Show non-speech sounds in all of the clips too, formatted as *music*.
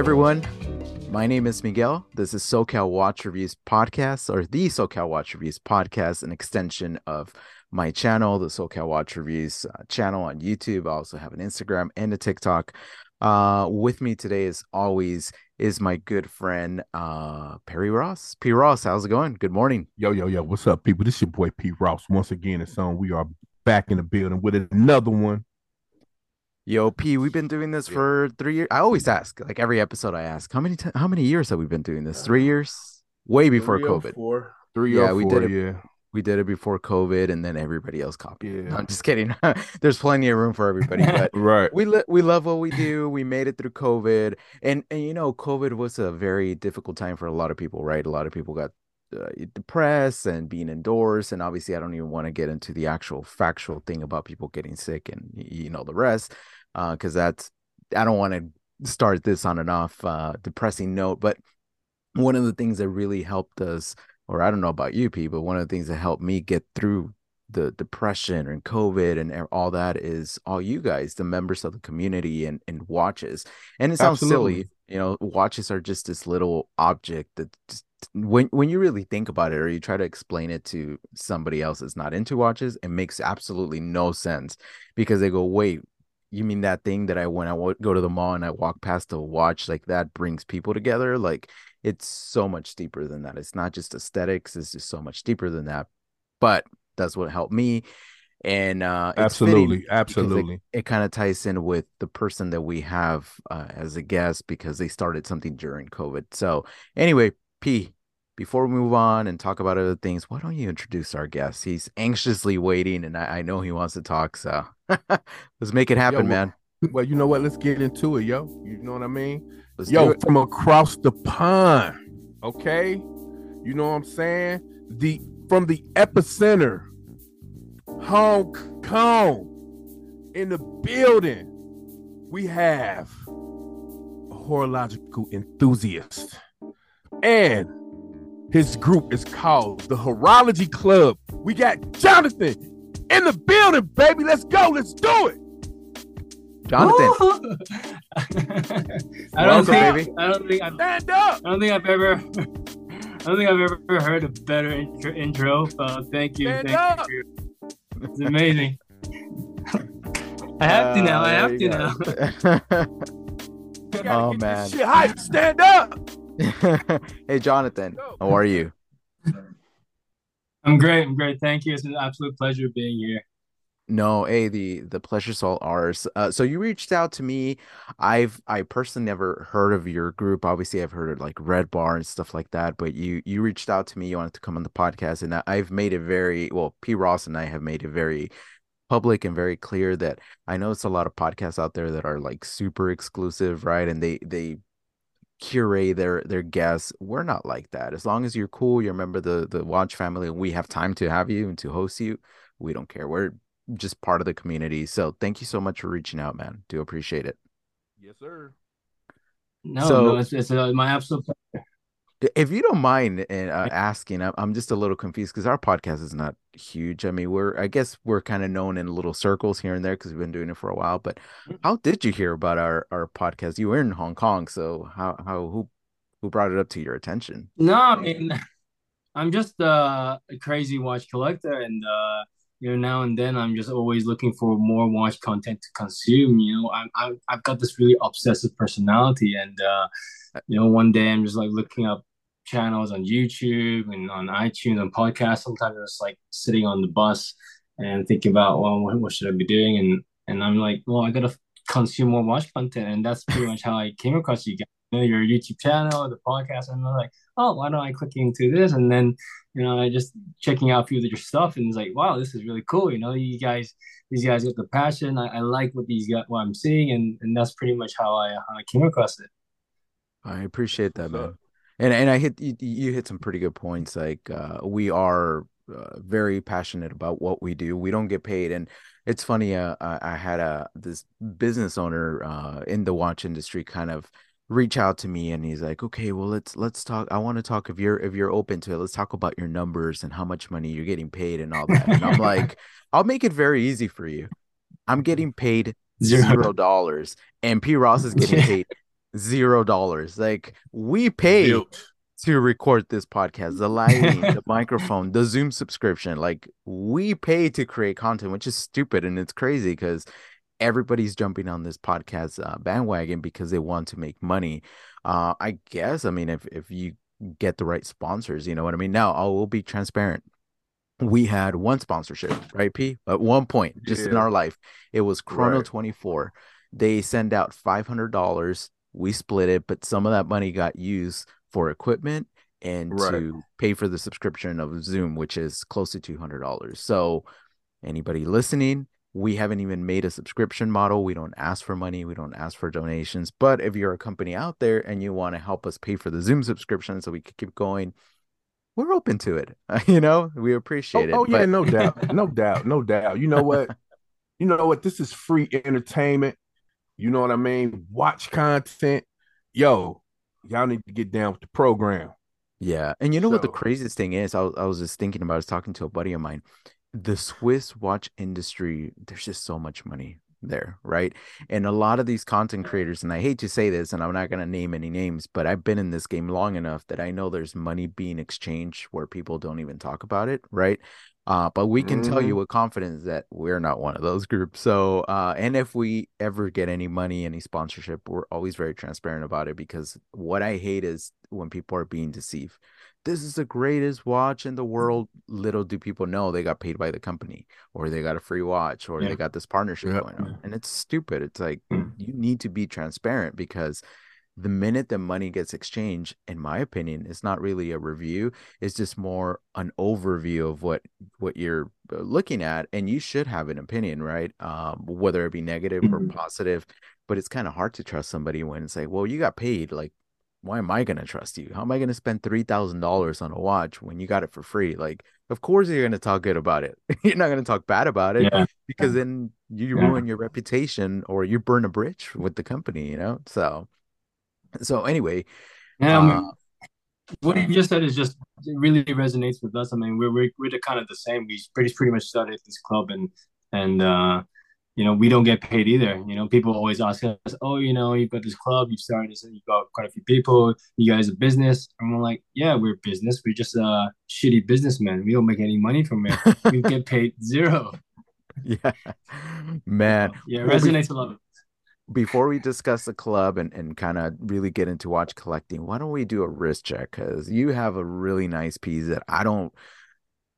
Everyone, my name is Miguel. This is SoCal Watch Reviews podcast, or the SoCal Watch Reviews podcast, an extension of my channel, the SoCal Watch Reviews uh, channel on YouTube. I also have an Instagram and a TikTok. Uh, with me today, as always, is my good friend uh, Perry Ross. P. Ross, how's it going? Good morning. Yo, yo, yo, what's up, people? This is your boy P. Ross. Once again, it's on. We are back in the building with another one. Yo, P, we've been doing this Yeah. for three years. I always ask, like every episode, I ask, how many ti- how many years have we been doing this? Three years, way before COVID. Four. Three Yeah, or we four, did Yeah. We did it before COVID, and then everybody else copied. No, I'm just kidding. *laughs* There's plenty of room for everybody, but *laughs* Right. we li- we love what we do. We made it through COVID, and and you know, COVID was a very difficult time for a lot of people, right? A lot of people got uh, depressed and being indoors, and obviously, I don't even want to get into the actual factual thing about people getting sick and you know the rest, because that's I don't want to start this on an off uh, depressing note, but one of the things that really helped us, or I don't know about you, P, but one of the things that helped me get through the depression and COVID and all that is all you guys, the members of the community and, and watches. And it sounds silly, you know, watches are just this little object that just, when when you really think about it or you try to explain it to somebody else that's not into watches, it makes absolutely no sense because they go, wait, you mean that thing that I when I go to the mall and I walk past a watch like that brings people together? Like it's so much deeper than that. It's not just aesthetics, it's just so much deeper than that. But that's what helped me. And uh fitting Absolutely. it, Absolutely. it kind of ties in with the person that we have uh, as a guest because they started something during COVID. So anyway, P, before we move on and talk about other things, why don't you introduce our guest? He's anxiously waiting and I, I know he wants to talk, so *laughs* let's make it happen, well, man. Well, you know what? Let's get into it, yo. You know what I mean? Let's Yo, from across the pond. Okay. You know what I'm saying? The from the epicenter, Hong Kong, in the building, we have a horological enthusiast. And his group is called the Horology Club. We got Jonathan in the building, baby. Let's go. Let's do it. Jonathan. *laughs* I don't Welcome, think, baby. I don't think I've, Stand up. I don't think I've ever *laughs* I don't think I've ever heard a better intro. intro. Uh, thank you, Stand thank up. you. It's amazing. I have to now. I Uh, have to you now. *laughs* go. We gotta Oh, man. this shit hype. Stand up. hey, Jonathan, how are you? I'm great. I'm great. Thank you. It's an absolute pleasure being here. No, hey, the the pleasure's all ours. Uh, so you reached out to me. I've I personally never heard of your group. Obviously, I've heard of like Red Bar and stuff like that. But you you reached out to me. You wanted to come on the podcast, and I've made it very well. P. Ross and I have made it very public and very clear that I know it's a lot of podcasts out there that are like super exclusive, right? And they they curate their their guests. We're not like that. As long as you're cool, you're a member of the the Watch family, and we have time to have you and to host you, we don't care. We're just part of the community. So thank you so much for reaching out, man. Do appreciate it. Yes, sir. No, So- no, it's, it's uh, my absolute pleasure. If you don't mind uh, uh, asking, I'm I'm just a little confused because our podcast is not huge. I mean, we're I guess we're kind of known in little circles here and there because we've been doing it for a while. But how did you hear about our our podcast? You were in Hong Kong, so how how who who brought it up to your attention? No, I mean, *laughs* I'm just uh, a crazy watch collector, and uh, you know, now and then I'm just always looking for more watch content to consume. You know, I'm, I'm I've got this really obsessive personality, and uh, you know, one day I'm just like looking up channels on YouTube and on iTunes and podcasts. Sometimes I'm just like sitting on the bus and thinking about, well, what, what should I be doing? And and I'm like, well, I gotta consume more watch content, and that's pretty much how I came across you guys. You know, your YouTube channel, the podcast, and I'm like, oh, why don't I click into this? And then, you know, I just checking out a few of your stuff, and it's like, wow, this is really cool. You know, you guys, these guys got the passion. I, I like what these got, what I'm seeing, and and that's pretty much how I how I came across it. I appreciate that, What's man. And and I hit you, you hit some pretty good points. Like uh, we are uh, very passionate about what we do. We don't get paid, and it's funny. Uh, I had a this business owner uh, in the watch industry kind of reach out to me, and he's like, "Okay, well let's let's talk. I want to talk if you're if you're open to it. Let's talk about your numbers and how much money you're getting paid and all that." And I'm *laughs* like, "I'll make it very easy for you. I'm mm-hmm. getting paid zero dollars, and P Ross is getting *laughs* paid zero dollars. Like we pay." To record this podcast the lighting the *laughs* microphone the zoom subscription like we pay to create content which is stupid and it's crazy because everybody's jumping on this podcast uh, bandwagon because they want to make money uh i guess i mean if if you get the right sponsors you know what i mean now i will be transparent we had one sponsorship right p at one point just yeah. in our life it was chrono right. 24 they send out $500 we split it but some of that money got used for equipment and right. to pay for the subscription of Zoom, which is close to two hundred dollars. So, anybody listening, we haven't even made a subscription model. We don't ask for money. We don't ask for donations. But if you're a company out there and you want to help us pay for the Zoom subscription so we can keep going, we're open to it. *laughs* you know, we oh, appreciate oh, it. Oh, yeah, no doubt. *laughs* No doubt. No doubt. You know what? *laughs* You know what? This is free entertainment. You know what I mean? Watch content. Yo, y'all need to get down with the program. Yeah. And you know so, what the craziest thing is? I was, I was just thinking about, I was talking to a buddy of mine. The Swiss watch industry, there's just so much money there, right? And a lot of these content creators, and I hate to say this, and I'm not going to name any names, but I've been in this game long enough that I know there's money being exchanged where people don't even talk about it, right? Uh, but we can mm-hmm. tell you mm-hmm. with confidence that we're not one of those groups. So, uh, and if we ever get any money, any sponsorship, we're always very transparent about it because what I hate is when people are being deceived. This is the greatest watch in the world. Little do people know they got paid by the company, or they got a free watch, or yeah. they got this partnership yeah. going on. And it's stupid. It's like mm. you need to be transparent because the minute the money gets exchanged, in my opinion, it's not really a review. It's just more an overview of what what you're uh, looking at, and you should have an opinion, right? Um, whether it be negative mm-hmm. or positive. But it's kind of hard to trust somebody when it's like, well, you got paid. Like, why am I gonna trust you? How am I gonna spend three thousand dollars on a watch when you got it for free? Like, of course you're gonna talk good about it. *laughs* you're not gonna talk bad about it yeah. because then you yeah. ruin your reputation or you burn a bridge with the company. You know, so so anyway, um, uh, what you just said is just it really resonates with us. I mean, we're we're, we're the kind of the same. We pretty pretty much started this club, and and uh, you know we don't get paid either. You know, people always ask us, "Oh, you know, you've got this club, you've started this, and you've got quite a few people. You guys a business?" And we're like, "Yeah, we're business. We're just a shitty businessman. We don't make any money from it. we *laughs* get paid zero. Yeah, man. Yeah, it resonates a lot before we discuss the club and, and kind of really get into watch collecting, why don't we do a wrist check? Because you have a really nice piece that I don't,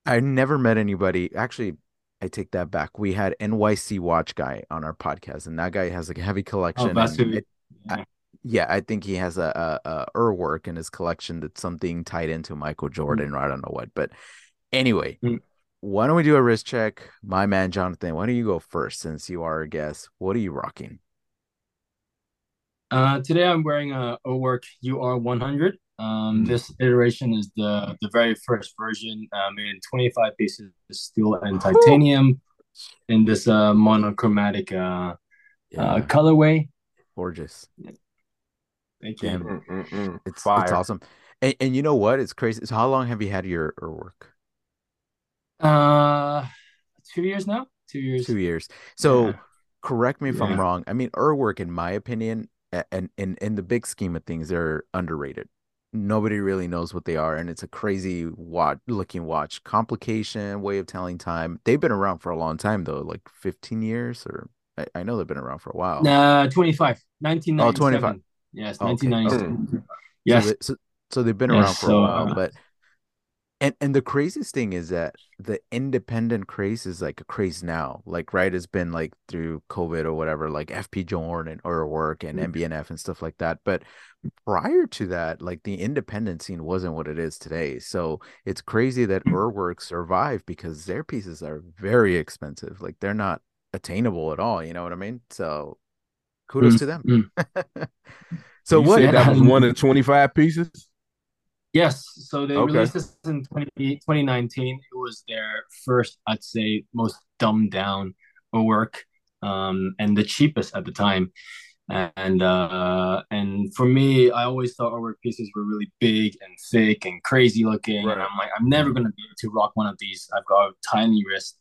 I never met anybody. Actually, I take that back. We had NYC Watch Guy on our podcast, and that guy has like a heavy collection. Oh, it, yeah. I, yeah, I think he has a, a, a Urwerk in his collection that's something tied into Michael hmm. Jordan, mm. or I don't know what. But anyway, mm. why don't we do a wrist check? My man, Jonathan, why don't you go first since you are a guest? What are you rocking? Uh, today I'm wearing a Urwerk UR100. Um, mm. This iteration is the the very first version, uh, made in 25 pieces of steel and titanium, in this uh, monochromatic uh, uh yeah. uh, colorway. Gorgeous. Thank you. Mm, mm, mm. It's Fire. it's awesome. And, and you know what? It's crazy. So how long have you had your, your work? Uh, two years now. Two years. Two years. So. Yeah correct me if yeah. I'm wrong. I mean, Urwerk, in my opinion, and in in the big scheme of things, they're underrated. Nobody really knows what they are, and it's a crazy watch looking watch. Complication, way of telling time. They've been around for a long time though, like 15 years, or I, I know they've been around for a while. Uh 25, 1997. Oh, 25. Yes, 1997. Okay. Yes. So, so, so, they've been around yes, for so, a while, uh, but and and the craziest thing is that the independent craze is like a craze now like right has been like through covid or whatever like FP Journe or work and MB&F mm-hmm. and stuff like that but prior to that like the independent scene wasn't what it is today so it's crazy that mm. Urwerk survived because their pieces are very expensive like they're not attainable at all you know what i mean so kudos mm-hmm. to them mm. *laughs* so you what that was one of 25 pieces Yes, so they okay. released this in 20, 2019. It was their first, I'd say, most dumbed down work, um, and the cheapest at the time. And uh, and for me, I always thought our pieces were really big and thick and crazy looking. Right. And I'm like, I'm never gonna be able to rock one of these. I've got a tiny wrist.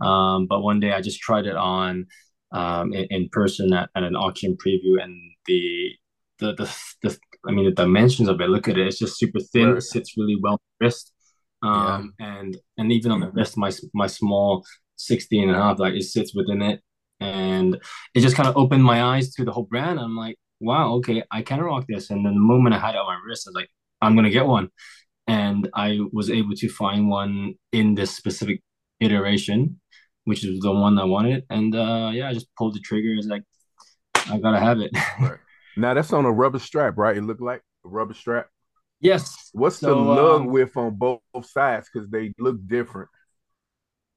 Um, but one day I just tried it on um, in, in person at, at an auction preview, and the the the, the I mean the dimensions of it. Look at it; it's just super thin. Right. It sits really well on the wrist, um, yeah. and and even on the wrist, my my small 16 and a half, like it sits within it, and it just kind of opened my eyes to the whole brand. I'm like, wow, okay, I can rock this. And then the moment I had it on my wrist, I was like, I'm gonna get one, and I was able to find one in this specific iteration, which is the one I wanted, and uh, yeah, I just pulled the trigger. It's like, I gotta have it. *laughs* right. Now that's on a rubber strap, right? It looked like a rubber strap. Yes. What's so, the lug um, width on both sides? Because they look different.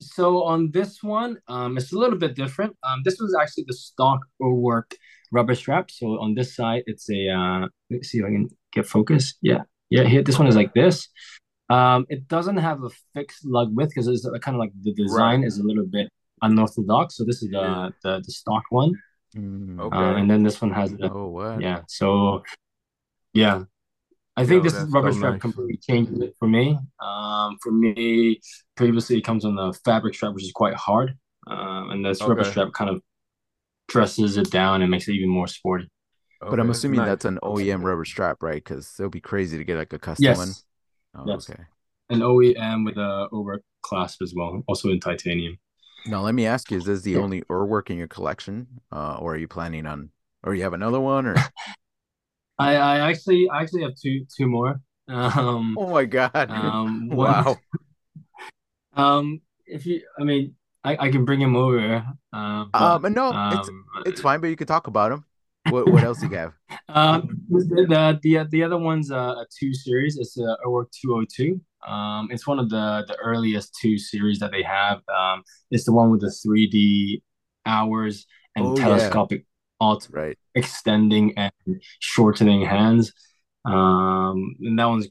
So on this one, um, it's a little bit different. Um, this was actually the stock Urwerk rubber strap. So on this side, it's a uh, let's see if I can get focus. Yeah, yeah. Here, this one is like this. Um, it doesn't have a fixed lug width because it's kind of like the design right. is a little bit unorthodox. So this is the the, the stock one. Mm, okay. Uh, and then this one has the, oh what? Yeah. So yeah. I think Yo, this rubber so strap nice. completely changes it for me. Um, for me, previously it comes on the fabric strap, which is quite hard. Um, and this okay. rubber strap kind of dresses it down and makes it even more sporty. Okay. But I'm assuming nice. that's an OEM rubber strap, right? Because it would be crazy to get like a custom yes. one. Oh, yes. Okay. An OEM with a over clasp as well, also in titanium. Now, let me ask you: Is this the only Urwerk in your collection, uh, or are you planning on, or you have another one, or? *laughs* I, I actually I actually have two two more. *laughs* Um, oh my god! Um, *laughs* wow. um, if you, I mean, I, I can bring him over. Uh, but, um, no, um, it's it's fine, but you can talk about him. What what else you have? Um, the the the other one's a, a two series. It's a Urwerk two hundred oh two. Um, it's one of the the earliest two series that they have. Um, it's the one with the three D hours and oh, telescopic yeah. alt right extending and shortening hands. Um, and that one's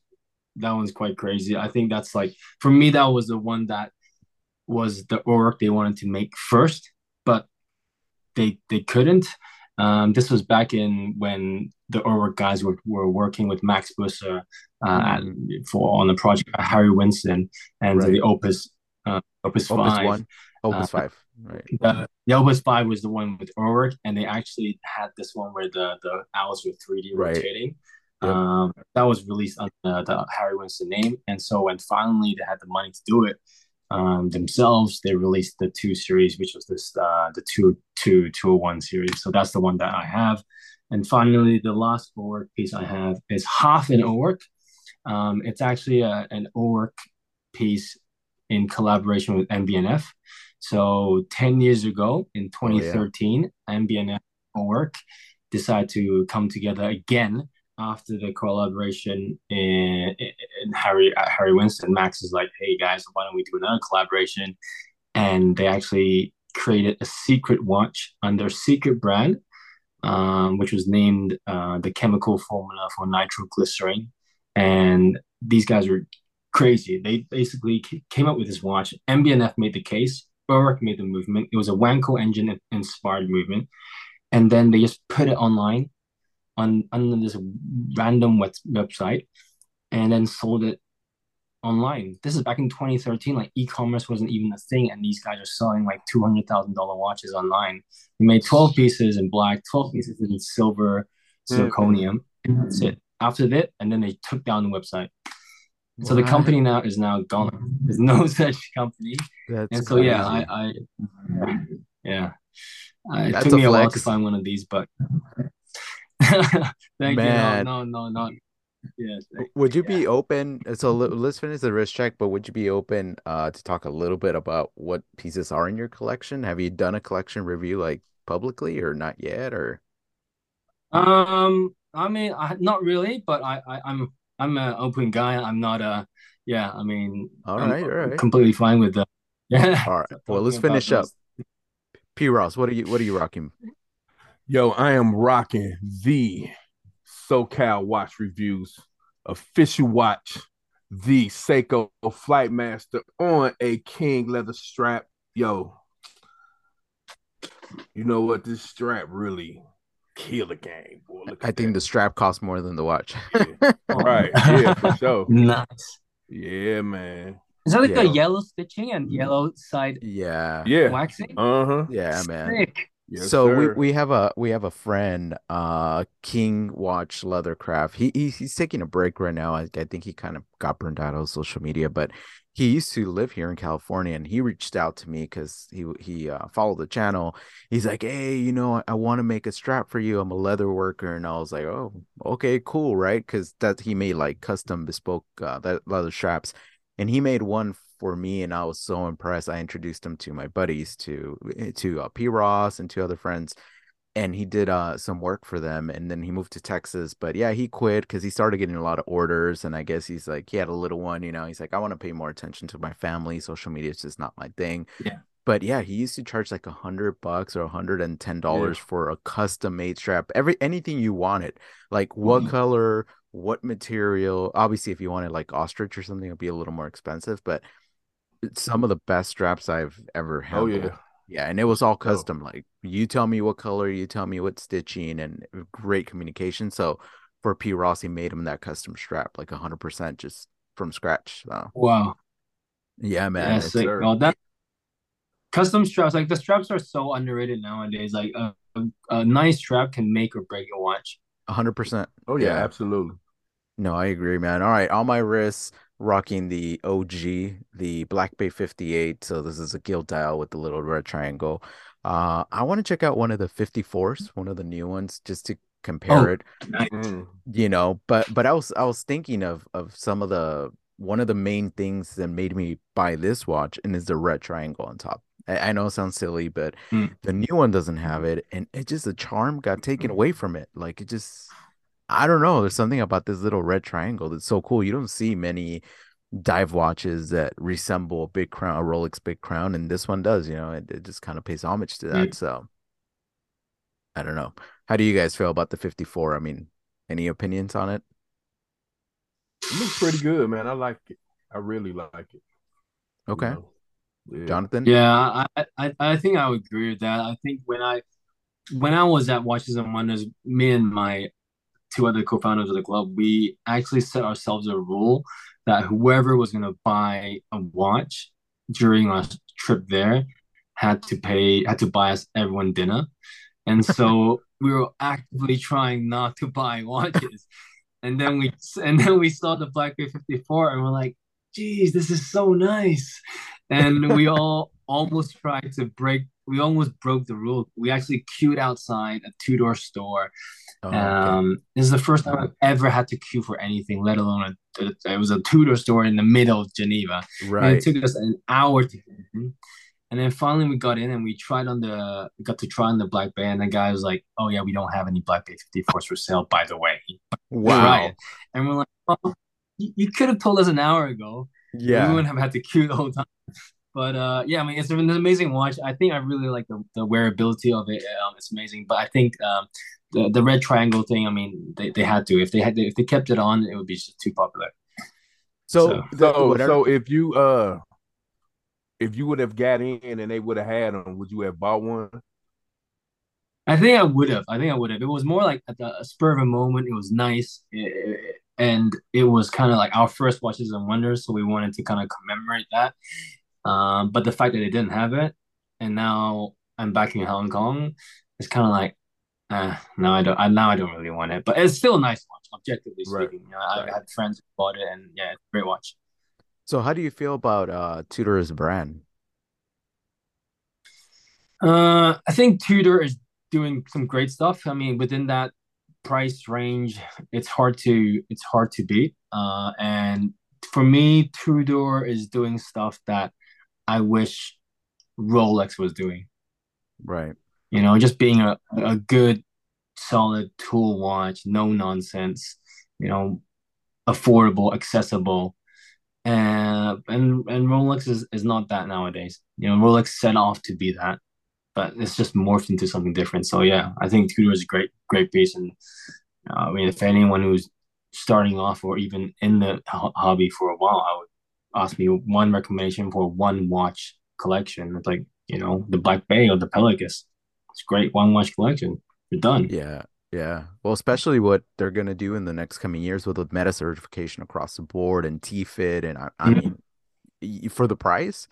that one's quite crazy. I think that's like for me that was the one that was the work they wanted to make first, but they they couldn't. Um, this was back in when the Urwerk guys were, were working with Max Busser uh, at, for on the project Harry Winston and right. the Opus uh, Opus, Opus five. One. Opus uh, five. Right. The, the Opus Five was the one with Urwerk, and they actually had this one where the the owls were three D right. rotating. Yep. Um, that was released under the Harry Winston name, and so when finally they had the money to do it um, themselves, they released the two series, which was this uh, the two two two hundred oh one series. So that's the one that I have. And finally, the last Urwerk piece I have is half an Urwerk. Um, it's actually a, an Urwerk piece in collaboration with MB&F. So 10 years ago in 2013, oh, yeah. MB&F decided to come together again after the collaboration in, in Harry uh, Harry Winston. Max is like, hey guys, why don't we do another collaboration? And they actually created a secret watch under secret brand, um, which was named uh, the chemical formula for nitroglycerin. And these guys were crazy. They basically came up with this watch. MB&F made the case. Urwerk made the movement. It was a Wankel engine inspired movement. And then they just put it online on, on this random web, website and then sold it online. This is back in 2013. Like e-commerce wasn't even a thing, and these guys are selling like two hundred thousand dollar watches online. We made 12 pieces in black, 12 pieces in silver, zirconium, mm-hmm. and that's it. After that, and then they took down the website. So the company now is now gone. There's no *laughs* such company. That's and so crazy. yeah, I, I yeah, uh, it took me a while to find one of these, but *laughs* thank Man. you. No, no, no, not. Yes. Would you yeah. be open? So let's finish the wrist check, but would you be open uh, to talk a little bit about what pieces are in your collection? Have you done a collection review like publicly or not yet? Or um, I mean, I, not really, but I, I I'm I'm an open guy. I'm not a yeah. I mean, all right, all right, completely fine with that. *laughs* Yeah. All right. Well, let's finish up. P. Ross, what are you what are you rocking? Yo, I am rocking the SoCal Watch Reviews official watch the Seiko Flightmaster on a King leather strap. Yo, you know what? This strap really kill the game. Boy, I think that. the strap costs more than the watch. yeah. Right. Yeah, for *laughs* sure. Nice. Yeah, man. Is that like yeah. a yellow stitching and yellow side? Yeah. Yeah. Waxing? Uh-huh. Yeah, man. Sick. Yes, so we, we have a we have a friend, uh, King Watch Leathercraft. He, he he's taking a break right now. I, I think he kind of got burned out on social media, but he used to live here in California, and he reached out to me because he he uh, followed the channel. He's like, "Hey, you know, I, I want to make a strap for you. I'm a leather worker," and I was like, "Oh, okay, cool, right?" Because that he made like custom bespoke uh, that leather straps, and he made one for me and I was so impressed. I introduced him to my buddies, to eh, to uh, P Ross and two other friends, and he did uh, some work for them. And then he moved to Texas. But yeah, he quit because he started getting a lot of orders. And I guess he's like, he had a little one, you know. He's like, I want to pay more attention to my family. Social media is just not my thing. Yeah. But yeah, he used to charge like a hundred bucks or a hundred and ten dollars yeah. for a custom made strap. Every anything you wanted, like what mm-hmm. color, what material. Obviously, if you wanted like ostrich or something, it'd be a little more expensive. But some of the best straps I've ever had. Oh yeah. Yeah, and it was all oh. custom. Oh. Like you tell me what color, you tell me what stitching, and great communication. So for P Rossi made him that custom strap, like hundred percent, just from scratch. So. Wow. Yeah, man. Yeah, oh, that custom straps, like the straps are so underrated nowadays. Like a, a, a nice strap can make or break a watch. hundred percent. Oh yeah, yeah, absolutely. No, I agree, man. All right, on my wrists, rocking the OG, the Black Bay 58. So this is a gilt dial with the little red triangle. Uh, I want to check out one of the 54s, one of the new ones, just to compare oh, it. Nice. You know, but but I was I was thinking of of some of the one of the main things that made me buy this watch, and is the red triangle on top. I, I know it sounds silly, but mm. the new one doesn't have it, and it just the charm got taken away from it. Like it just I don't know. There's something about this little red triangle that's so cool. You don't see many dive watches that resemble a big crown, a Rolex big crown, and this one does. You know, it, it just kind of pays homage to that. Mm. So I don't know. How do you guys feel about the 54? I mean, any opinions on it? It looks pretty good, man. I like it. I really like it. Okay. You know? yeah. Jonathan? Yeah, I, I I think I would agree with that. I think when I when I was at Watches and Wonders, me and my two other co-founders of the club, we actually set ourselves a rule that whoever was going to buy a watch during our trip there had to pay had to buy us everyone dinner. And so *laughs* we were actively trying not to buy watches. And then we and then we saw the black bay 54 and we're like geez this is so nice. And we all almost tried to break we almost broke the rule. We actually queued outside a Tudor store Oh, um. This is the first time I've ever had to queue for anything, let alone a, it was a Tudor store in the middle of Geneva. Right. And it took us an hour to get in. And then finally we got in and we tried on the got to try on the Black Bay and the guy was like, "Oh yeah, we don't have any Black Bay 54s for sale, by the way." Wow. And we're like, "Well, you, you could have told us an hour ago. Yeah, we wouldn't have had to queue the whole time." But uh, yeah, I mean, it's an amazing watch. I think I really like the, the wearability of it. Um, it's amazing. But I think um, the, the red triangle thing. I mean, they, they had to. If they had if they kept it on, it would be just too popular. So so, so, so if you uh if you would have got in and they would have had them, would you have bought one? I think I would have. I think I would have. It was more like at the spur of a moment. It was nice, it, and it was kind of like our first watches and wonders, so we wanted to kind of commemorate that. Um, but the fact that they didn't have it, and now I'm back in Hong Kong, it's kind of like uh, no, I don't. I, now I don't really want it, but it's still a nice watch, objectively right. speaking. You know, I, right. I had friends who bought it, and yeah, it's a great watch. So, how do you feel about uh, Tudor as a brand? Uh, I think Tudor is doing some great stuff. I mean, within that price range, it's hard to it's hard to beat. Uh, and for me, Tudor is doing stuff that I wish Rolex was doing. Right. You know, just being a, a good, solid tool watch, no nonsense, you know, affordable, accessible. And and and Rolex is, is not that nowadays. You know, Rolex set off to be that, but it's just morphed into something different. So yeah, I think Tudor is a great great piece, and uh, I mean, if anyone who's starting off or even in the hobby for a while, I would ask me one recommendation for one watch collection. It's like, you know, the Black Bay or the Pelagos. It's great one watch collection. You're done. Yeah. Yeah. Well, especially what they're going to do in the next coming years with the METAS certification across the board and T-Fit. And I, I mm-hmm. mean, for the price,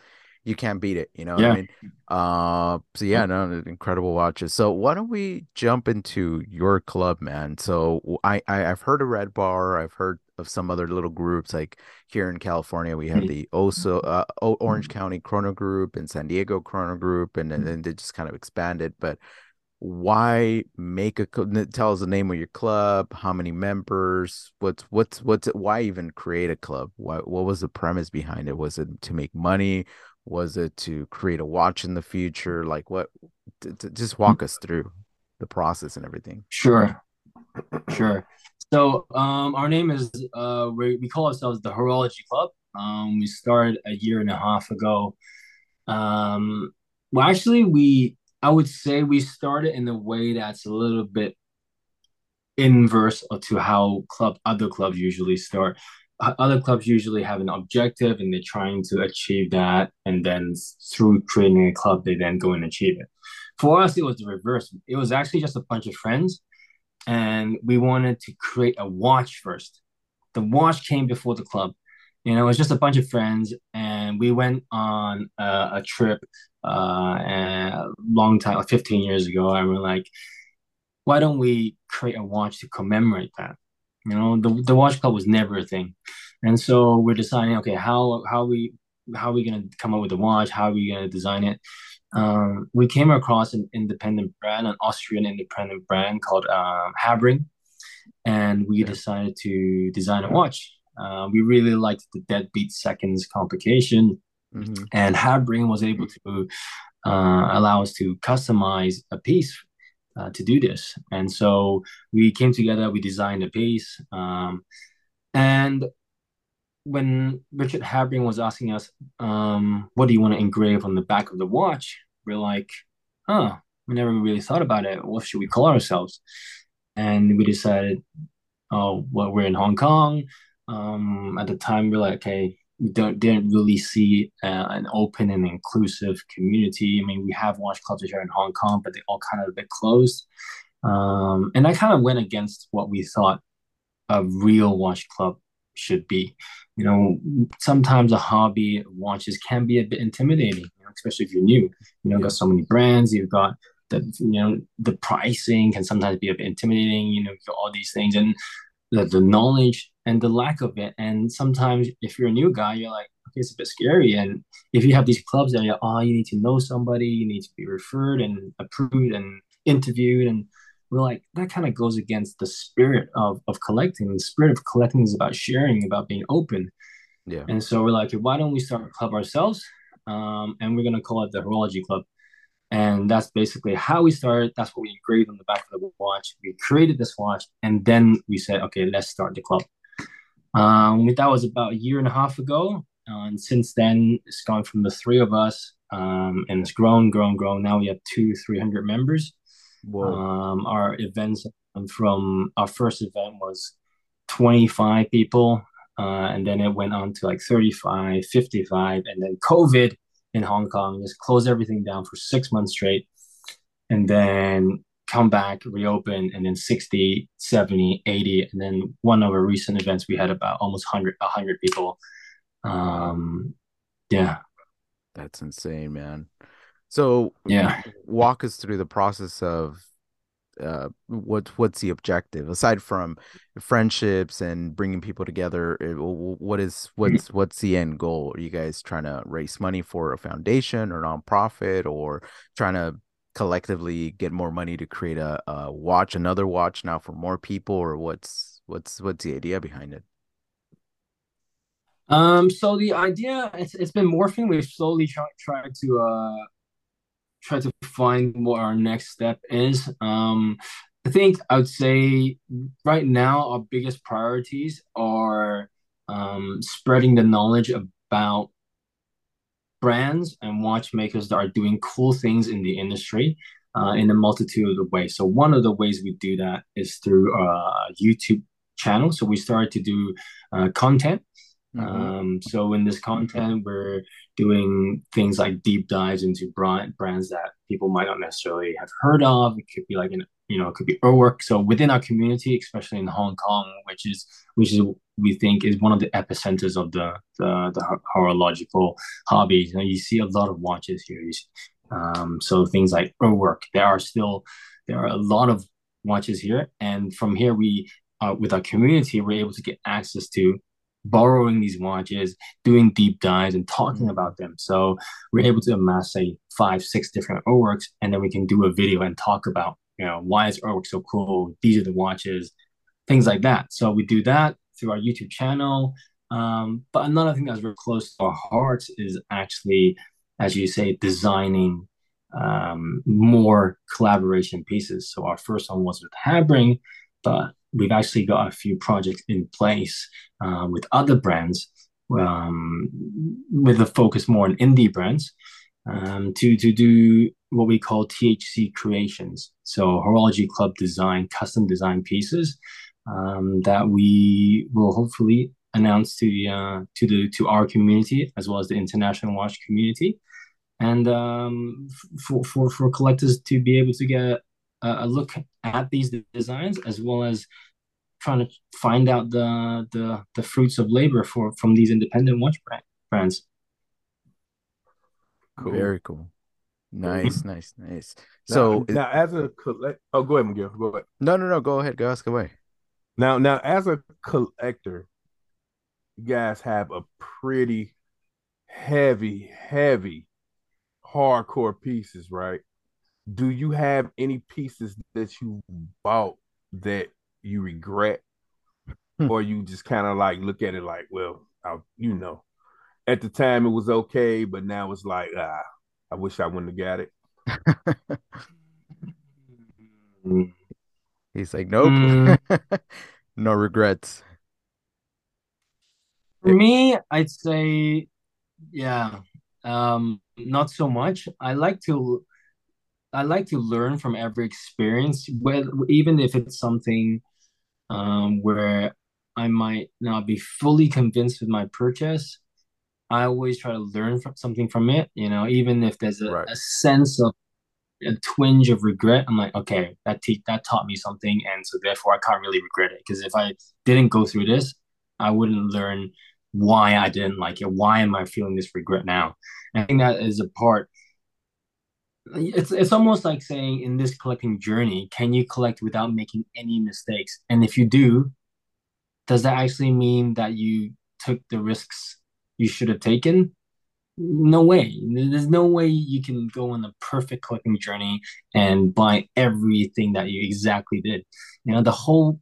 you can't beat it. You know yeah. I mean? Uh, so yeah, no, incredible watches. So why don't we jump into your club, man? So I, I have heard of Red Bar. I've heard of some other little groups like here in California. We have mm-hmm. the Oso uh, Orange County Chrono Group and San Diego Chrono Group, and, and then they just kind of expanded. But why make a tell us the name of your club how many members what's what's what's it why even create a club what what was the premise behind it was it to make money was it to create a watch in the future? Like what? T- t- just walk us through the process and everything. Sure, *clears throat* sure. So um, our name is uh, we, we call ourselves the Horology Club. Um, we started a year and a half ago. Um, well, actually, we I would say we started in a way that's a little bit inverse to how club other clubs usually start other clubs usually have an objective and they're trying to achieve that and then through creating a club they then go and achieve it for us it was the reverse it was actually just a bunch of friends and we wanted to create a watch first the watch came before the club you know it was just a bunch of friends and we went on a, a trip uh a long time like 15 years ago and we're like why don't we create a watch to commemorate that you know, the the watch club was never a thing, and so we're deciding, okay, how how we how are we gonna come up with the watch? How are we gonna design it? Um, we came across an independent brand, an Austrian independent brand called uh, Habring, and we decided to design a watch. Uh, we really liked the deadbeat seconds complication, mm-hmm. and Habring was able to uh, allow us to customize a piece uh, to do this. And so we came together, we designed a piece. Um, and when Richard Habring was asking us, um, what do you want to engrave on the back of the watch? We're like, huh, we never really thought about it. What should we call ourselves? And we decided, oh, well, we're in Hong Kong. Um, at the time, we're like, okay, we don't didn't really see uh, an open and inclusive community. I mean, we have watch clubs here in Hong Kong, but they all kind of a bit closed. Um, and that kind of went against what we thought a real watch club should be. You know, sometimes a hobby watches can be a bit intimidating, you know, especially if you're new. You know, got so many brands, you've got the you know the pricing can sometimes be a bit intimidating. You know, all these things and the, the knowledge and the lack of it. And sometimes if you're a new guy, you're like, okay, it's a bit scary. And if you have these clubs that you're, oh, you need to know somebody, you need to be referred and approved and interviewed. And we're like, that kind of goes against the spirit of, of collecting. The spirit of collecting is about sharing, about being open. Yeah. And so we're like, why don't we start a club ourselves? Um, and we're going to call it the Horology Club. And that's basically how we started. That's what we engraved on the back of the watch. We created this watch, and then we said, okay, let's start the club. Um, that was about a year and a half ago. Uh, and since then, it's gone from the three of us, um, and it's grown, grown, grown. Now we have two, 300 members. Um, our events from our first event was 25 people, uh, and then it went on to like 35, 55, and then COVID in Hong Kong, just closed everything down for six months straight, and then come back, reopen, and then 60, 70, 80. And then one of our recent events, we had about almost 100, 100 people. Um, yeah. That's insane, man. So, yeah, walk us through the process of uh, what what's the objective? Aside from friendships and bringing people together eh, what is what's what's the end goal? Are you guys trying to raise money for a foundation or nonprofit or trying to collectively get more money to create a, a watch another watch now for more people or what's what's what's the idea behind it? Um so the idea it's, it's been morphing. We've slowly tried tried to uh try to find what our next step is. Um, I think I would say right now our biggest priorities are um, spreading the knowledge about brands and watchmakers that are doing cool things in the industry uh, in a multitude of ways. So one of the ways we do that is through uh, YouTube channel. So we started to do uh, content. Mhm. Um, so in this content, we're doing things like deep dives into brand brands that people might not necessarily have heard of. It could be like an you know, it could be Urwerk. So within our community, especially in Hong Kong, which is which is we think is one of the epicenters of the the, the horological hobby. You know, you see a lot of watches here. See, um, so things like Urwerk. There are still there are a lot of watches here, and from here we uh, with our community, we're able to get access to borrowing these watches, doing deep dives, and talking about them. So we're able to amass say five, six different Urwerks, and then we can do a video and talk about you know why is Urwerk so cool? These are the watches, things like that. So we do that through our YouTube channel. Um, but another thing that's very close to our hearts is actually, as you say, designing um, more collaboration pieces. So our first one was with Habring, but we've actually got a few projects in place uh, with other brands um, with a focus more on indie brands um, to to do what we call THC creations. So horology club design, custom design pieces um, that we will hopefully announce to the uh, to the to our community as well as the international watch community, and um, for for for collectors to be able to get a, a look at these designs as well as trying to find out the the the fruits of labor for from these independent watch brand, brands. Cool. Very cool. Nice, *laughs* nice, nice. So now, now as a collect, oh, go ahead, Miguel. Go ahead. No, no, no. Go ahead. Go ask away. Now, now, as a collector, you guys have a pretty heavy, heavy, hardcore pieces, right? Do you have any pieces that you bought that you regret, hmm. or you just kind of like look at it like, well, I, you know, at the time it was okay, but now it's like, ah, I wish I wouldn't have got it. *laughs* He's like, nope, mm. *laughs* no regrets. For me, I'd say, yeah, um, not so much. I like to, I like to learn from every experience, whether even if it's something um, where I might not be fully convinced with my purchase. I always try to learn from something from it, you know, even if there's a, right. a sense of a twinge of regret. I'm like, okay, that te- that taught me something, and so therefore I can't really regret it. Because if I didn't go through this, I wouldn't learn why I didn't like it. Why am I feeling this regret now? And I think that is a part it's it's almost like saying in this collecting journey, can you collect without making any mistakes? And if you do, does that actually mean that you took the risks you should have taken? No way. There's no way you can go on a perfect collecting journey and buy everything that you exactly did. You know, the whole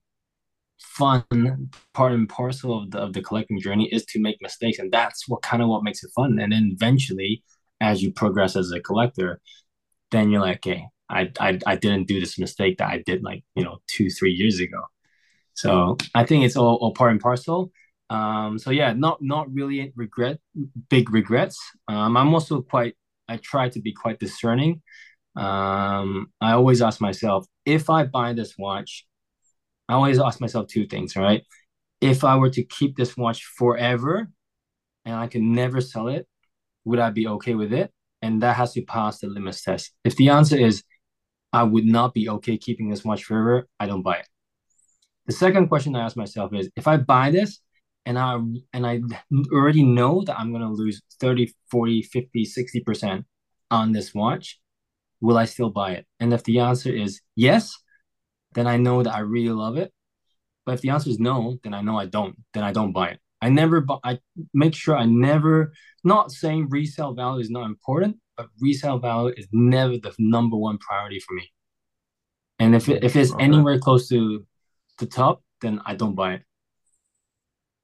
fun part and parcel of the of the collecting journey is to make mistakes, and that's what kind of what makes it fun. And then eventually, as you progress as a collector, then you're like, okay, I, I, I didn't do this mistake that I did like, you know, two, three years ago. So I think it's all, all part and parcel. Um, so yeah, not, not really regret, big regrets. Um, I'm also quite, I try to be quite discerning. Um, I always ask myself, if I buy this watch, I always ask myself two things, right? If I were to keep this watch forever and I could never sell it, would I be okay with it? And that has to pass the limits test. If the answer is I would not be okay keeping this watch forever, I don't buy it. The second question I ask myself is if I buy this and I and I already know that I'm to lose 30, 40, 50, 60% on this watch, will I still buy it? And if the answer is yes, then I know that I really love it. But if the answer is no, then I know I don't. Then I don't buy it. I never buy, I make sure I never not saying resale value is not important, but resale value is never the number one priority for me. And if it, if it's okay. anywhere close to the top, then I don't buy it.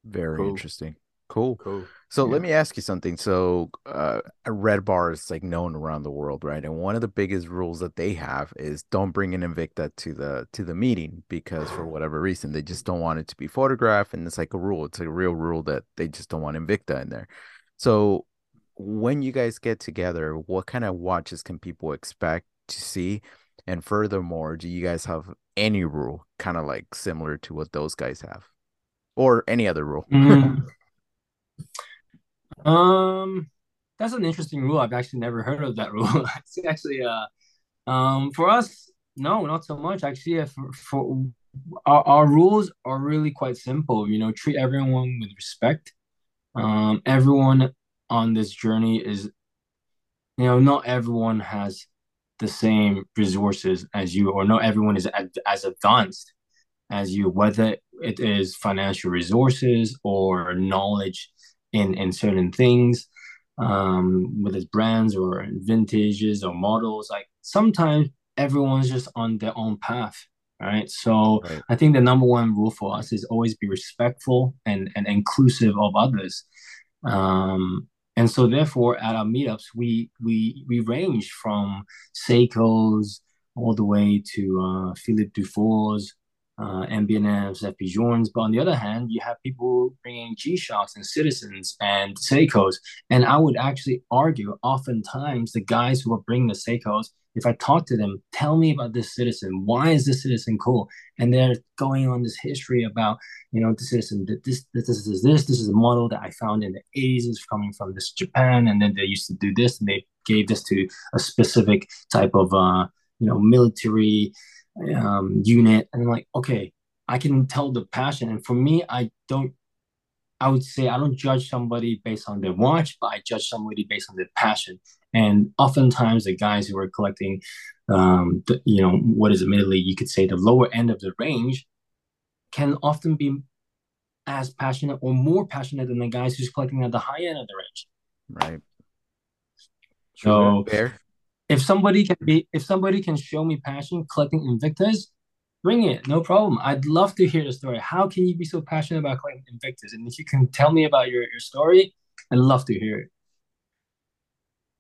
Very cool. interesting. Cool. Cool. So yeah. let me ask you something. So uh, Red Bar is like known around the world, right? And one of the biggest rules that they have is don't bring an Invicta to the to the meeting because for whatever reason they just don't want it to be photographed, and it's like a rule. It's like a real rule that they just don't want Invicta in there. So when you guys get together, what kind of watches can people expect to see? And furthermore, do you guys have any rule kind of like similar to what those guys have, or any other rule. Mm. *laughs* um, that's an interesting rule. I've actually never heard of that *laughs* rule. it's actually uh, um, for us, no, not so much. Actually, for, for our, our rules are really quite simple. You know, treat everyone with respect. Um, everyone on this journey is, you know, not everyone has the same resources as you, or not everyone is as, as advanced as you, whether it is financial resources or knowledge in in certain things, um, whether it's brands or vintages or models. Like sometimes everyone's just on their own path right so right. i think the number one rule for us is always be respectful and, and inclusive of others um, and so therefore at our meetups we we we range from seikos all the way to uh, philippe dufour's uh, MB&Fs, But on the other hand, you have people bringing G-Shocks and Citizens and Seikos. And I would actually argue oftentimes the guys who are bringing the Seikos, if I talk to them, tell me about this citizen. Why is this citizen cool? And they're going on this history about, you know, the citizen, this, this, this, this, this, this is a model that I found in the 80s. It's coming from this Japan. And then they used to do this and they gave this to a specific type of, uh, you know, military um, unit. And I'm like, okay, I can tell the passion. And for me, I don't, I would say I don't judge somebody based on their watch, but I judge somebody based on their passion. And oftentimes, the guys who are collecting, um, the, you know, what is admittedly you could say the lower end of the range, can often be as passionate or more passionate than the guys who's collecting at the high end of the range. Right. So Fair if somebody can be if somebody can show me passion collecting Invictas bring it no problem. I'd love to hear the story. How can you be so passionate about collecting Invictas? And if you can tell me about your, your story i'd love to hear it.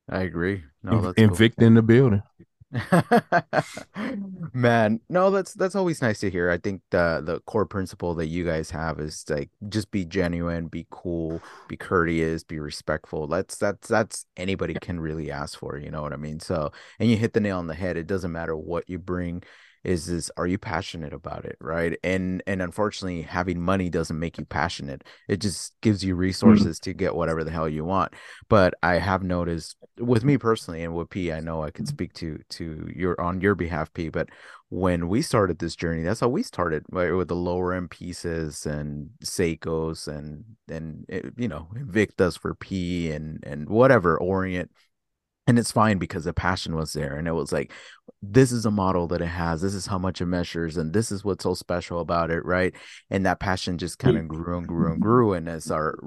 I agree. No that's Invicta cool. in the building *laughs* Man, no, that's that's always nice to hear. I think the the core principle that you guys have is like just be genuine, be cool, be courteous, be respectful. That's that's that's anybody can really ask for, you know what I mean? So, and you hit the nail on the head. It doesn't matter what you bring is is are you passionate about it? Right? And and unfortunately having money doesn't make you passionate. It just gives you mm. resources mm-hmm. to get whatever the hell you want. But i have noticed with me personally and with p i know i can speak to to your on your behalf p but when we started this journey that's how we started right with the lower end pieces and seikos and and eh, you know victas for p and and whatever orient and it's fine because the passion was there and it was like this is a model that it has. This is how much it measures and this is what's so special about it right? And that passion just kind of grew and grew and mm-hmm. grew and as our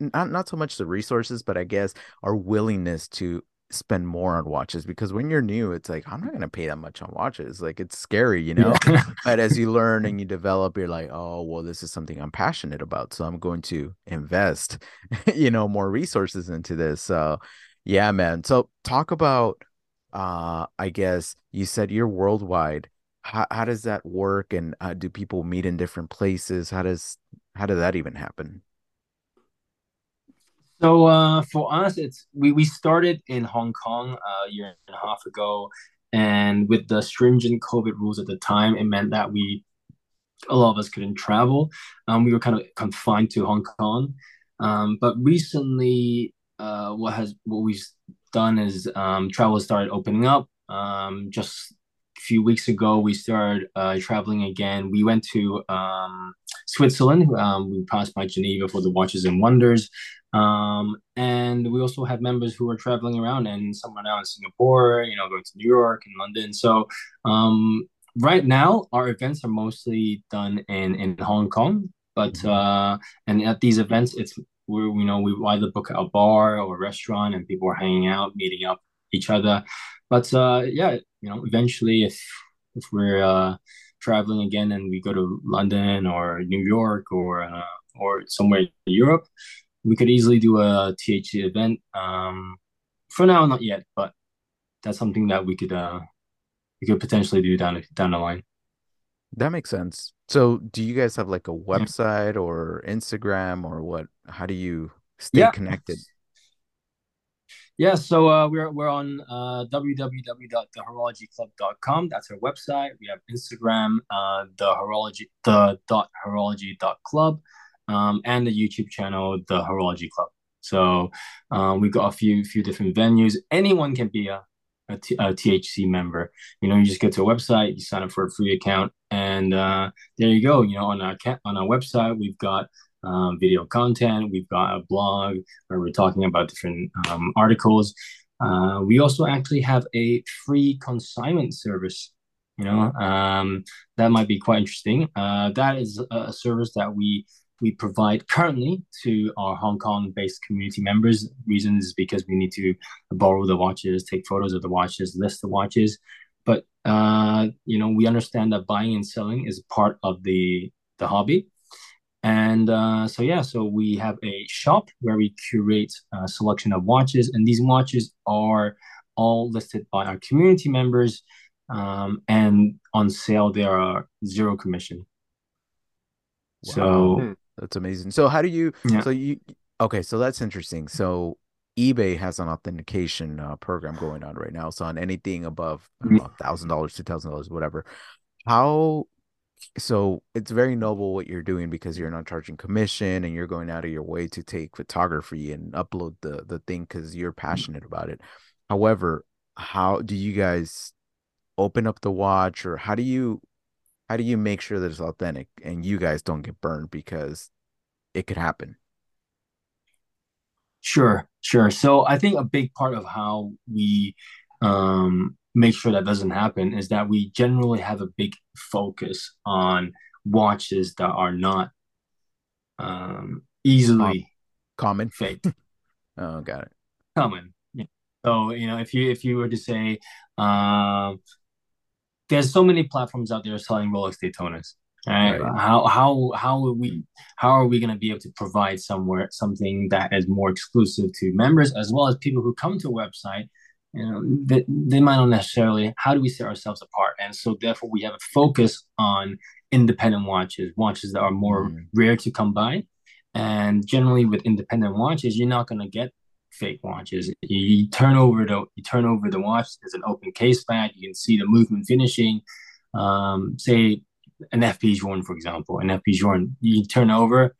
not not so much the resources but i guess our willingness to spend more on watches because when you're new it's like i'm not going to pay that much on watches like it's scary you know? *laughs* But as you learn and you develop you're like oh well this is something i'm passionate about so i'm going to invest *laughs* you know more resources into this so yeah, man. So talk about uh I guess you said you're worldwide. How how does that work and uh, do people meet in different places? How does how did that even happen? So uh for us it's we we started in Hong Kong uh, a year and a half ago and with the stringent COVID rules at the time it meant that we a lot of us couldn't travel. Um we were kind of confined to Hong Kong. Um but recently uh, what has what we've done is um, travel started opening up. Um, just a few weeks ago, we started uh, traveling again. We went to um, Switzerland. Um, we passed by Geneva for the Watches and Wonders. Um, and we also have members who are traveling around and someone out in Singapore, you know, going to New York and London. So um, right now, our events are mostly done in, in Hong Kong. But mm-hmm. uh, and at these events, it's we you know we either book a bar or a restaurant and people are hanging out meeting up each other. But uh yeah you know eventually if if we're uh traveling again and we go to london or new york or uh, or somewhere in europe we could easily do a thc event. Um for now not yet but that's something that we could uh we could potentially do down down the line. That makes sense. So, do you guys have like a website or Instagram or what? How do you stay yeah. connected? Yeah, so uh, we're we're on uh, www.thehorologyclub.com. That's our website. We have Instagram, uh, the horology the dot horology dot club, um, and the YouTube channel, the Horology Club. So um, we got a few few different venues. Anyone can be a, a, T- a THC member. You know, you just get to a website, you sign up for a free account, and uh, there you go. You know, on our on our website, we've got um, video content. We've got a blog where we're talking about different um, articles. Uh, we also actually have a free consignment service. You know, um, that might be quite interesting. Uh, that is a service that we we provide currently to our Hong Kong-based community members. Reason is because we need to borrow the watches, take photos of the watches, list the watches. But uh, you know, we understand that buying and selling is part of the the hobby. And uh, so yeah, so we have a shop where we curate a selection of watches, and these watches are all listed by our community members, um, and on sale there are zero commission. Wow. So hmm. That's amazing. So how do you? Yeah. So you okay? So that's interesting. So eBay has an authentication uh, program going on right now. So on anything above mm-hmm. thousand dollars, two thousand dollars, whatever. How so it's very noble what you're doing because you're not charging commission and you're going out of your way to take photography and upload the the thing because you're mm-hmm. passionate about it however how do you guys open up the watch or how do you how do you make sure that it's authentic and you guys don't get burned because it could happen sure sure so i think a big part of how we um make sure that doesn't happen is that we generally have a big focus on watches that are not um, easily common fake. *laughs* oh, got it. Common. Yeah. So you know, if you if you were to say, um, there's so many platforms out there selling Rolex Daytonas. Right? right. How how how are we how are we going to be able to provide somewhere something that is more exclusive to members as well as people who come to a website you know they, they might not necessarily how do we set ourselves apart and so therefore we have a focus on independent watches watches that are more mm. rare to come by and generally with independent watches you're not going to get fake watches you, you, turn over the you turn over the watch there's an open case back you can see the movement finishing um, say an fp journe for example an fp journe you turn over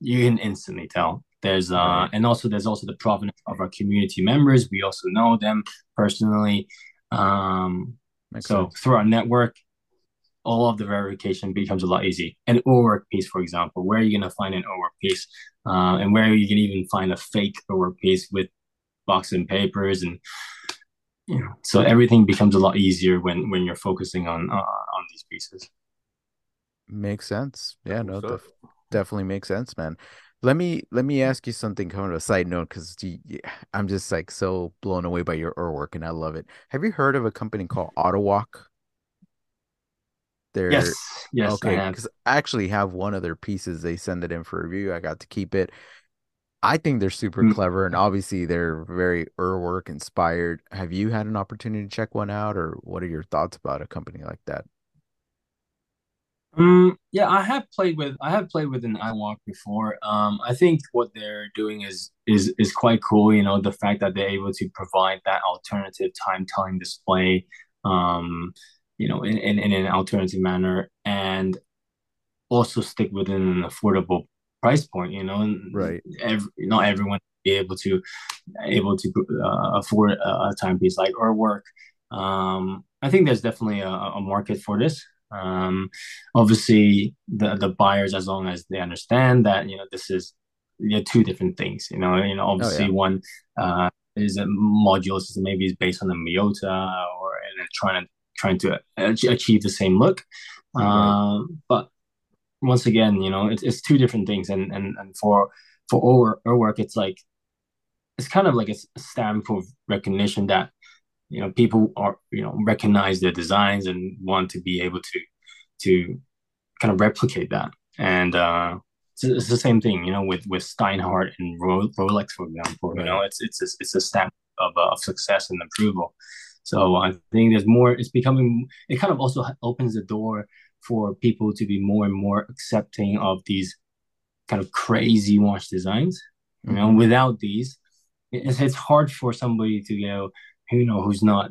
you can instantly tell there's uh, and also there's also the provenance of our community members. We also know them personally. Um, so sense. through our network, all of the verification becomes a lot easy. An Urwerk piece, for example, where are you gonna find an Urwerk piece, uh, and where you can even find a fake Urwerk piece with boxes and papers, and you know, so everything becomes a lot easier when when you're focusing on uh, on these pieces. Makes sense. Yeah, no, def- definitely makes sense, man. Let me let me ask you something kind of a side note because I'm just like so blown away by your work and I love it. Have you heard of a company called AutoWalk? They're yes, yes, okay. Because I, I, actually have one of their pieces. They send it in for review. I got to keep it. I think they're super mm-hmm. clever and obviously they're very Urwerk inspired. Have you had an opportunity to check one out, or what are your thoughts about a company like that? Um, yeah, I have played with I have played with an iWalk before. Um, I think what they're doing is is is quite cool. You know, the fact that they're able to provide that alternative time telling display, um, you know, in, in, in an alternative manner, and also stick within an affordable price point. You know, right? Every, not everyone be able to able to uh, afford a, a timepiece like Urwerk. Um, I think there's definitely a, a market for this. Um, obviously, the the buyers, as long as they understand that you know this is you know, two different things. You know, you know, obviously oh, yeah. one uh, is a module system, maybe is based on the Miyota or and trying to trying to achieve the same look. Right. Uh, but once again, you know, it's, it's two different things, and and and for for Urwerk, it's like it's kind of like a stamp of recognition that you know people are you know recognize their designs and want to be able to to kind of replicate that. And uh it's, it's the same thing you know with with steinhart and rolex for example. You know it's it's a, it's a stamp of, uh, of success and approval so i think there's more it's becoming it kind of also opens the door for people to be more and more accepting of these kind of crazy watch designs you know mm-hmm. without these it's it's hard for somebody to go, you know, who's not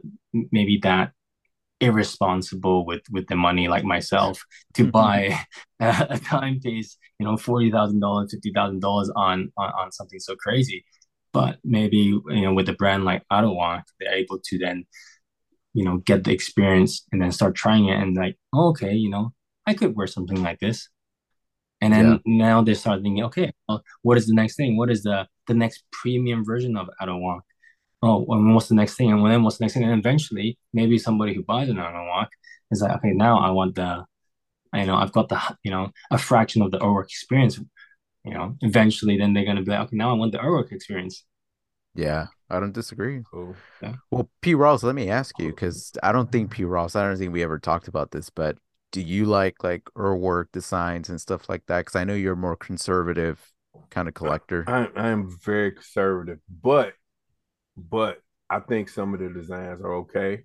maybe that irresponsible with with the money like myself to buy *laughs* a, a timepiece you know forty thousand dollars fifty thousand dollars on on something so crazy but maybe you know with a brand like Ottawa they're able to then you know get the experience and then start trying it and like oh, okay you know I could wear something like this and then yeah. now they start thinking okay well, what is the next thing what is the the next premium version of Ottawa oh, well, what's the next thing? And then what's the next thing? And eventually, maybe somebody who buys an walk is like, okay, now I want the, you know, I've got the, you know, a fraction of the Urwerk experience. You know, eventually, then they're gonna be like, okay, now I want the Urwerk experience. Yeah, I don't disagree. Cool. Yeah. Well, P. Ross, let me ask you because I don't think P. Ross. I don't think we ever talked about this, but do you like like Urwerk, designs and stuff like that? Because I know you're more conservative kind of collector. I, I am very conservative, but but I think some of the designs are okay.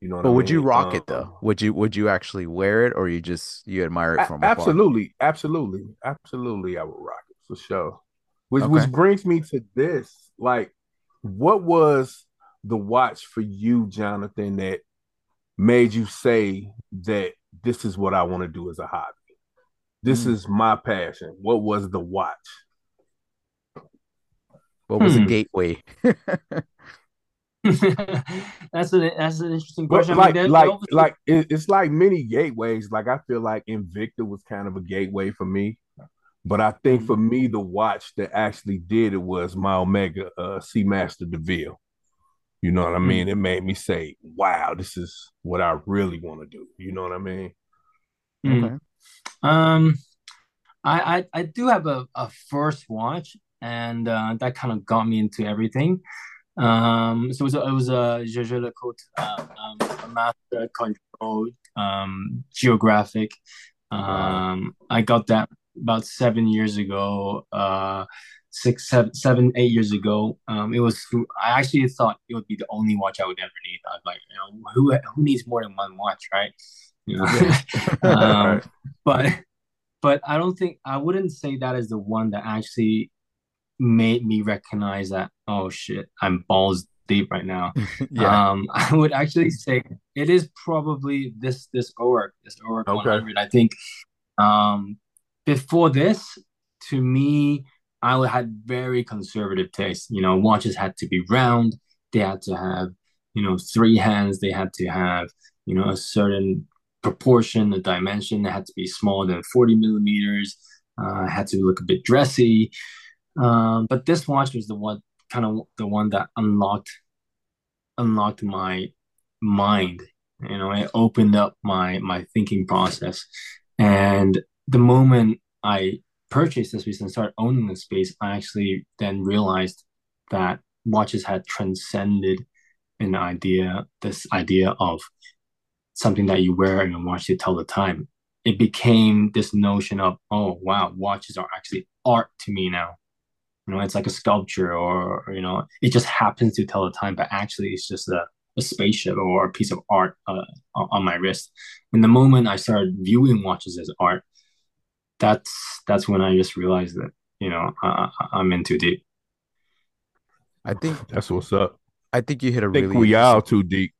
You know, but I would you rock um, it though? Would you would you actually wear it, or you just you admire it from absolutely, afar? absolutely, absolutely? I would rock it for sure. Which okay. which brings me to this: like, what was the watch for you, Jonathan, that made you say that this is what I want to do as a hobby? This mm. is my passion. What was the watch? What was hmm. a gateway? *laughs* that's an that's an interesting question. But like, I mean, like, obviously... like it's like many gateways. Like I feel like Invicta was kind of a gateway for me, but I think for me, the watch that actually did it was my Omega uh, Seamaster DeVille. You know what I mean? It made me say, "Wow, this is what I really want to do." You know what I mean? Okay. Um, I I, I do have a, a first watch and uh, that kind of got me into everything. Um, so it was a, it was a Jaeger-LeCoultre, uh, um, a master control um, geographic. Um, I got that about seven years ago, uh, six, seven, seven, eight years ago. Um, it was. I actually thought it would be the only watch I would ever need. I was like, you know, who who needs more than one watch, right? You know? *laughs* *laughs* Um, but but I don't think I wouldn't say that is the one that actually made me recognize that oh shit i'm balls deep right now *laughs* yeah. um i would actually say it is probably this this Urwerk this Urwerk okay. 100 i think um before this to me i had very conservative taste you know watches had to be round. They had to have you know three hands. They had to have you know a certain proportion a dimension. They had to be smaller than 40 millimeters. Uh, had to look a bit dressy. Um, but this watch was the one kind of the one that unlocked unlocked my mind. You know, it opened up my my thinking process. And the moment I purchased this piece and started owning this space, I actually then realized that watches had transcended an idea, this idea of something that you wear and watch to tell the time. It became this notion of, oh wow, watches are actually art to me now you know it's like a sculpture or, you know it just happens to tell the time but actually it's just a, a spaceship or a piece of art uh, on my wrist and the moment i started viewing watches as art that's that's when i just realized that you know I, i'm in too deep i think that's what's up i think you hit a I think really we are too deep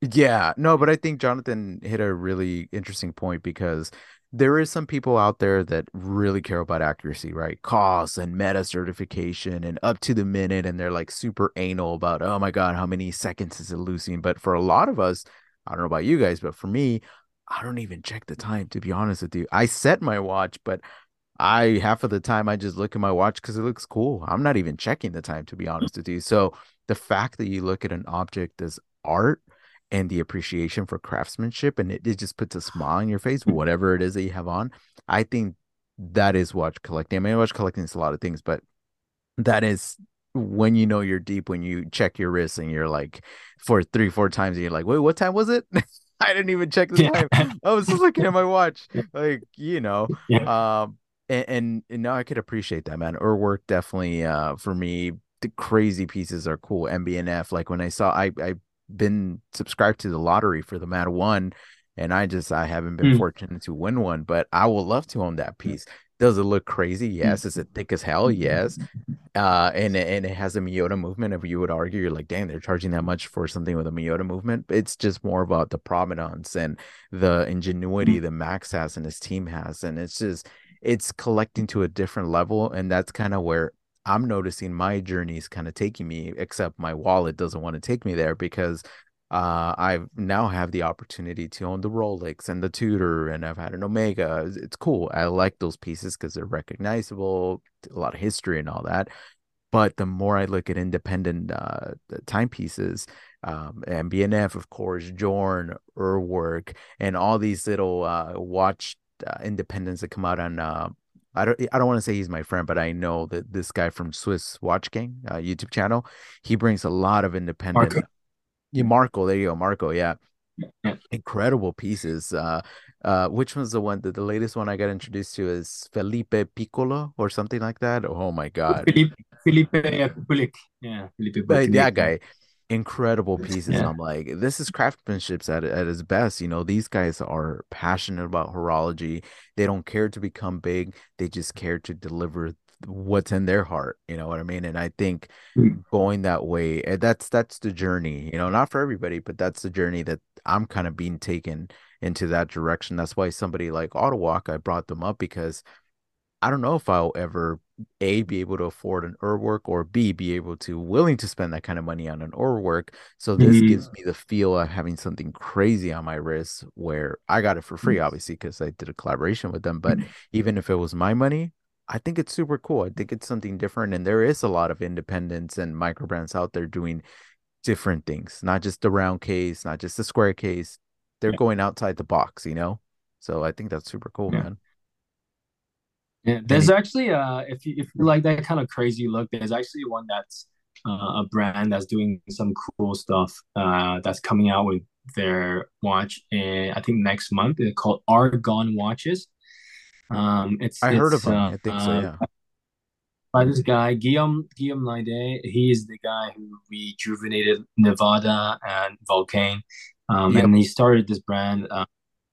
yeah no but i think jonathan hit a really interesting point because there is some people out there that really care about accuracy, right? COSC and METAS certification and up to the minute, and they're like super anal about, oh my god, how many seconds is it losing? But for a lot of us, I don't know about you guys, but for me, I don't even check the time to be honest with you. I set my watch, but I half of the time I just look at my watch because it looks cool. I'm not even checking the time to be hmm. honest with you. So the fact that you look at an object as art and the appreciation for craftsmanship and it, it just puts a smile on your face *laughs* whatever it is that you have on i think that is watch collecting i mean watch collecting is a lot of things but that is when you know you're deep when you check your wrist and you're like for three four times and you're like wait what time was it *laughs* i didn't even check the time i was just looking at my watch *laughs* like you know yeah. um and, and, and now i could appreciate that man Or Urwerk definitely uh for me the crazy pieces are cool MB&F like when i saw i i been subscribed to the lottery for the Mad One, and I just I haven't been mm. fortunate to win one, but I would love to own that piece. Does it look crazy? Yes. Is it thick as hell? Yes. *laughs* Uh, and and it has a Miyota movement. If you would argue, you're like, dang, they're charging that much for something with a Miyota movement. It's just more about the provenance and the ingenuity that Max has and his team has, and it's just it's collecting to a different level, and that's kind of where I'm noticing my journey is kind of taking me. Except my wallet doesn't want to take me there because uh, I now have the opportunity to own the Rolex and the Tudor, and I've had an Omega. It's cool. I like those pieces because they're recognizable, a lot of history and all that. But the more I look at independent uh, timepieces, um, MB&F, of course, Journe, Urwerk, and all these little uh, watch uh, independents that come out on. Uh, I don't. I don't want to say he's my friend, but I know that this guy from Swiss Watch Gang uh, YouTube channel, he brings a lot of independent. Marco. Yeah, Marco. There you go, Marco. Yeah, incredible pieces. Uh, uh, which one's the one that the latest one I got introduced to is Felipe Piccolo or something like that? Oh my God. Felipe Felipe. Yeah, Felipe that guy, incredible pieces. Yeah. I'm like, this is craftsmanship at at its best. You know, these guys are passionate about horology. They don't care to become big. They just care to deliver what's in their heart. You know what I mean? And I think Mm. going that way, eh, that's that's the journey. You know, not for everybody, but that's the journey that I'm kind of being taken into that direction. That's why somebody like Autowalk, I brought them up because I don't know if I'll ever A be able to afford an Urwerk or B be able to willing to spend that kind of money on an Urwerk. So this Mhm. gives me the feel of having something crazy on my wrist where I got it for free, Mm. obviously, because I did a collaboration with them. But even if it was my money, I think it's super cool. I think it's something different. And there is a lot of independents and micro brands out there doing different things, not just the round case, not just the square case. They're Yeah. going outside the box, you know? So I think that's super cool, Yeah. man. Yeah, there's Any actually uh if you if you like that kind of crazy look, there's actually one that's uh, a brand that's doing some cool stuff uh that's coming out with their watch and I think next month. They're called Argon watches. Um it's I heard of it's uh, I think so, uh by this guy Guillaume Guillaume Laidet. He is the guy who rejuvenated Nivada and Vulcain. Um Yep. and he started this brand uh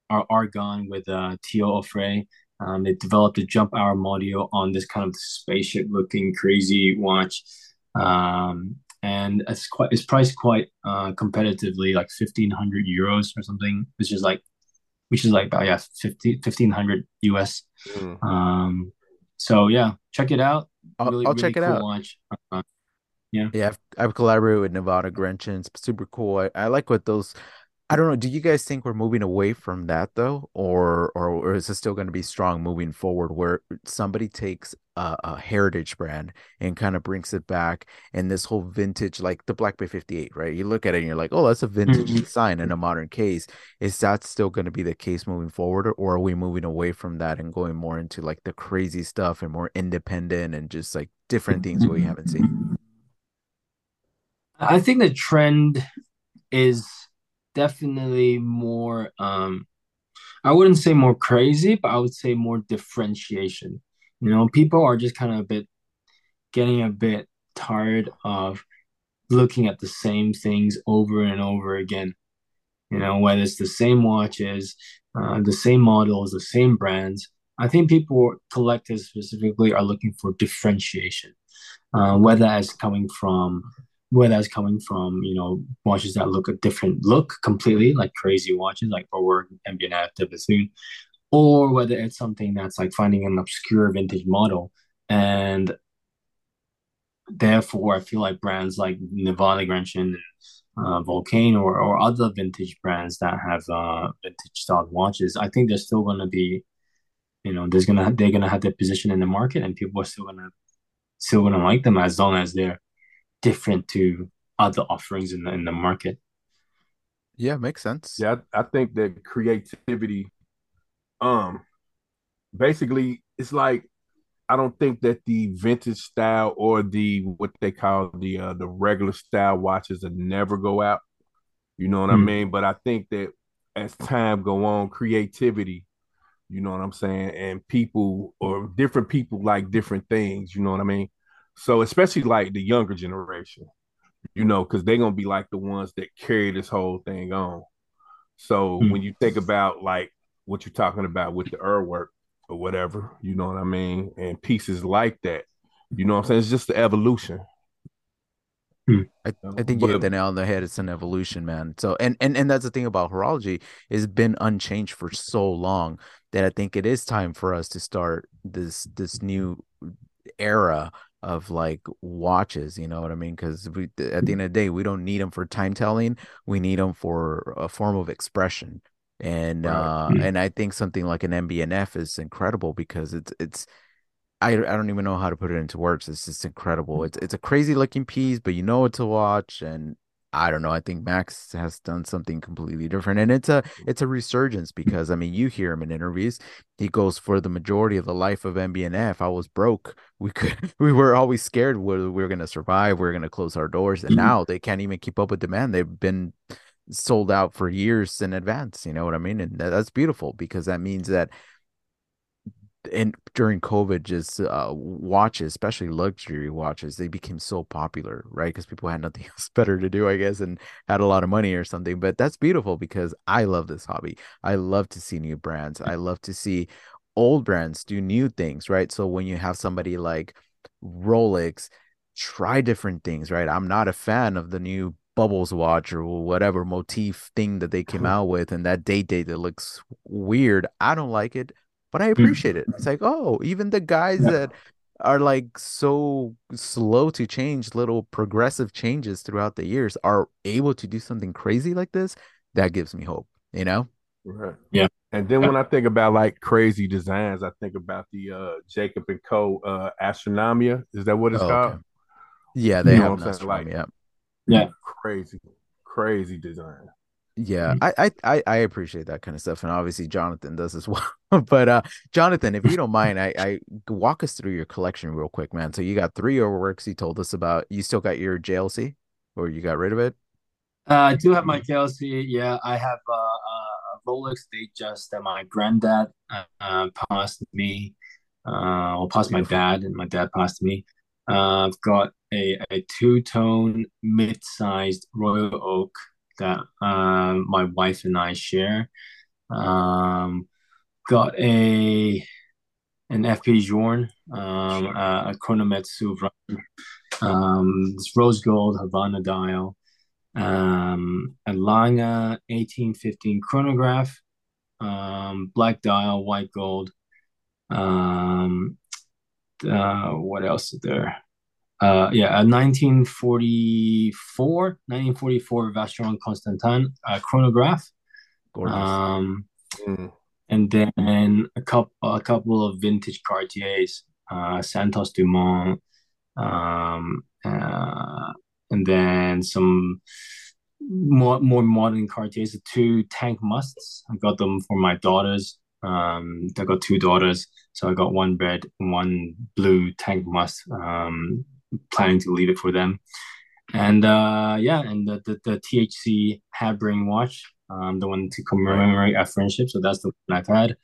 Ar- Argon with uh Theo Auffret. Um, they developed a jump hour module on this kind of spaceship looking crazy watch. Um, and it's quite it's priced quite uh competitively, like 1500 euros or something, which is like which is like about yeah 50, 1500 US. Mm. Um, so yeah, check it out. I'll, Really, I'll really check it cool out. Uh, yeah. Yeah, I've, I've collaborated with Nivada Grenchen. It's super cool. I, I like what those. I don't know. Do you guys think we're moving away from that though, or or, or is it still going to be strong moving forward, where somebody takes a, a heritage brand and kind of brings it back, and this whole vintage, like the Black Bay 58, right? You look at it and you're like, oh, that's a vintage Mhm. design in a modern case. Is that still going to be the case moving forward, or, or are we moving away from that and going more into like the crazy stuff and more independent and just like different things we haven't seen? I think the trend is definitely more um I wouldn't say more crazy, but I would say more differentiation. You know, people are just kind of a bit getting a bit tired of looking at the same things over and over again. You know, whether it's the same watches, uh, the same models, the same brands. I think people, collectors specifically, are looking for differentiation. Uh, whether that's coming from whether that's coming from you know watches that look a different look completely like crazy watches like Rolex, MB&F, de Bethune, or whether it's something that's like finding an obscure vintage model. And therefore I feel like brands like Nivada Grenchen and uh, Vulcain or, or other vintage brands that have uh, vintage style watches I think they're still going to be you know there's gonna they're gonna have their position in the market and people are still gonna still gonna like them as long as they're different to other offerings in the in the market. Yeah, makes sense. Yeah, I, I think that creativity, um, basically, it's like I don't think that the vintage style or the what they call the uh, the regular style watches that never go out. You know what I Hmm. mean? But I think that as time go on, creativity, you know what I'm saying, and people or different people like different things. You know what I mean? So especially like the younger generation, you know, because they're gonna be like the ones that carry this whole thing on. So Hmm. when you think about like what you're talking about with the Urwerk, or whatever. You know what I mean? And pieces like that. You know what I'm saying? It's just the evolution. Hmm. I, I think but, you hit the nail on the head. It's an evolution, man. So and and and that's the thing about horology. It's been unchanged for so long that I think it is time for us to start this this new era of like watches you know what i mean because we at the end of the day we don't need them for time telling we need them for a form of expression and right. uh mm-hmm. and i think something like an MB&F is incredible because it's it's I, I don't even know how to put it into words. It's just incredible. It's it's a crazy looking piece, but you know what to watch, and I don't know. I think Max has done something completely different, and it's a it's a resurgence because I mean, you hear him in interviews. He goes for the majority of the life of MB&F. I was broke. *laughs* We could we were always scared whether we were going to survive. We are going to close our doors, and mm-hmm. now they can't even keep up with demand. They've been sold out for years in advance. You know what I mean? And that's beautiful because that means that and during COVID, just uh, watches, especially luxury watches, they became so popular, right? Because people had nothing *laughs* else better to do, I guess, and had a lot of money or something. But that's beautiful because I love this hobby. I love to see new brands. I love to see old brands do new things, right? So when you have somebody like Rolex try different things, right? I'm not a fan of the new bubbles watch or whatever motif thing that they came out with and that date date that looks weird. I don't like it but I hmm. appreciate it. It's like, oh, even the guys yeah. that are like so slow to change little progressive changes throughout the years are able to do something crazy like this. That gives me hope, you know? Right. Yeah. And then when I think about like crazy designs, I think about the uh Jacob and Co. uh Astronomia. Is that what it's oh, called? Okay. Yeah, they you have an like, yeah. Yeah. Crazy, crazy design. Yeah, mm. I, I I appreciate that kind of stuff, and obviously Jonathan does as *laughs* well. but uh, Jonathan, if you don't mind, I, I walk us through your collection real quick, man. So you got three Urwerks you told us about. You still got your JLC, or you got rid of it? Uh, I do have my JLC. Yeah, I have uh, a Rolex Datejust that my granddad uh, uh, passed me, uh, or passed my dad, and my dad passed me. Uh, I've got a, a two tone mid sized Royal Oak that um, my wife and I share. Um, got a an FP Journe, um, a, a Chronometsu um, this rose gold Havana dial, um, a Lange 1815 chronograph, um, black dial, white gold. Um, uh, what else is there? Uh, yeah, a 1944, 1944 Vacheron Constantin uh, chronograph. Um, mm. and then a couple, a couple of vintage Cartiers, uh, Santos Dumont, um, uh, and then some more more modern Cartiers. Two tank musts. I got them for my daughters. Um, I got two daughters, so I got one red, one blue tank must. Um, planning to leave it for them. And uh, yeah, and the, the, the THC Habring watch, um, the one to commemorate our friendship. So that's the one I've had.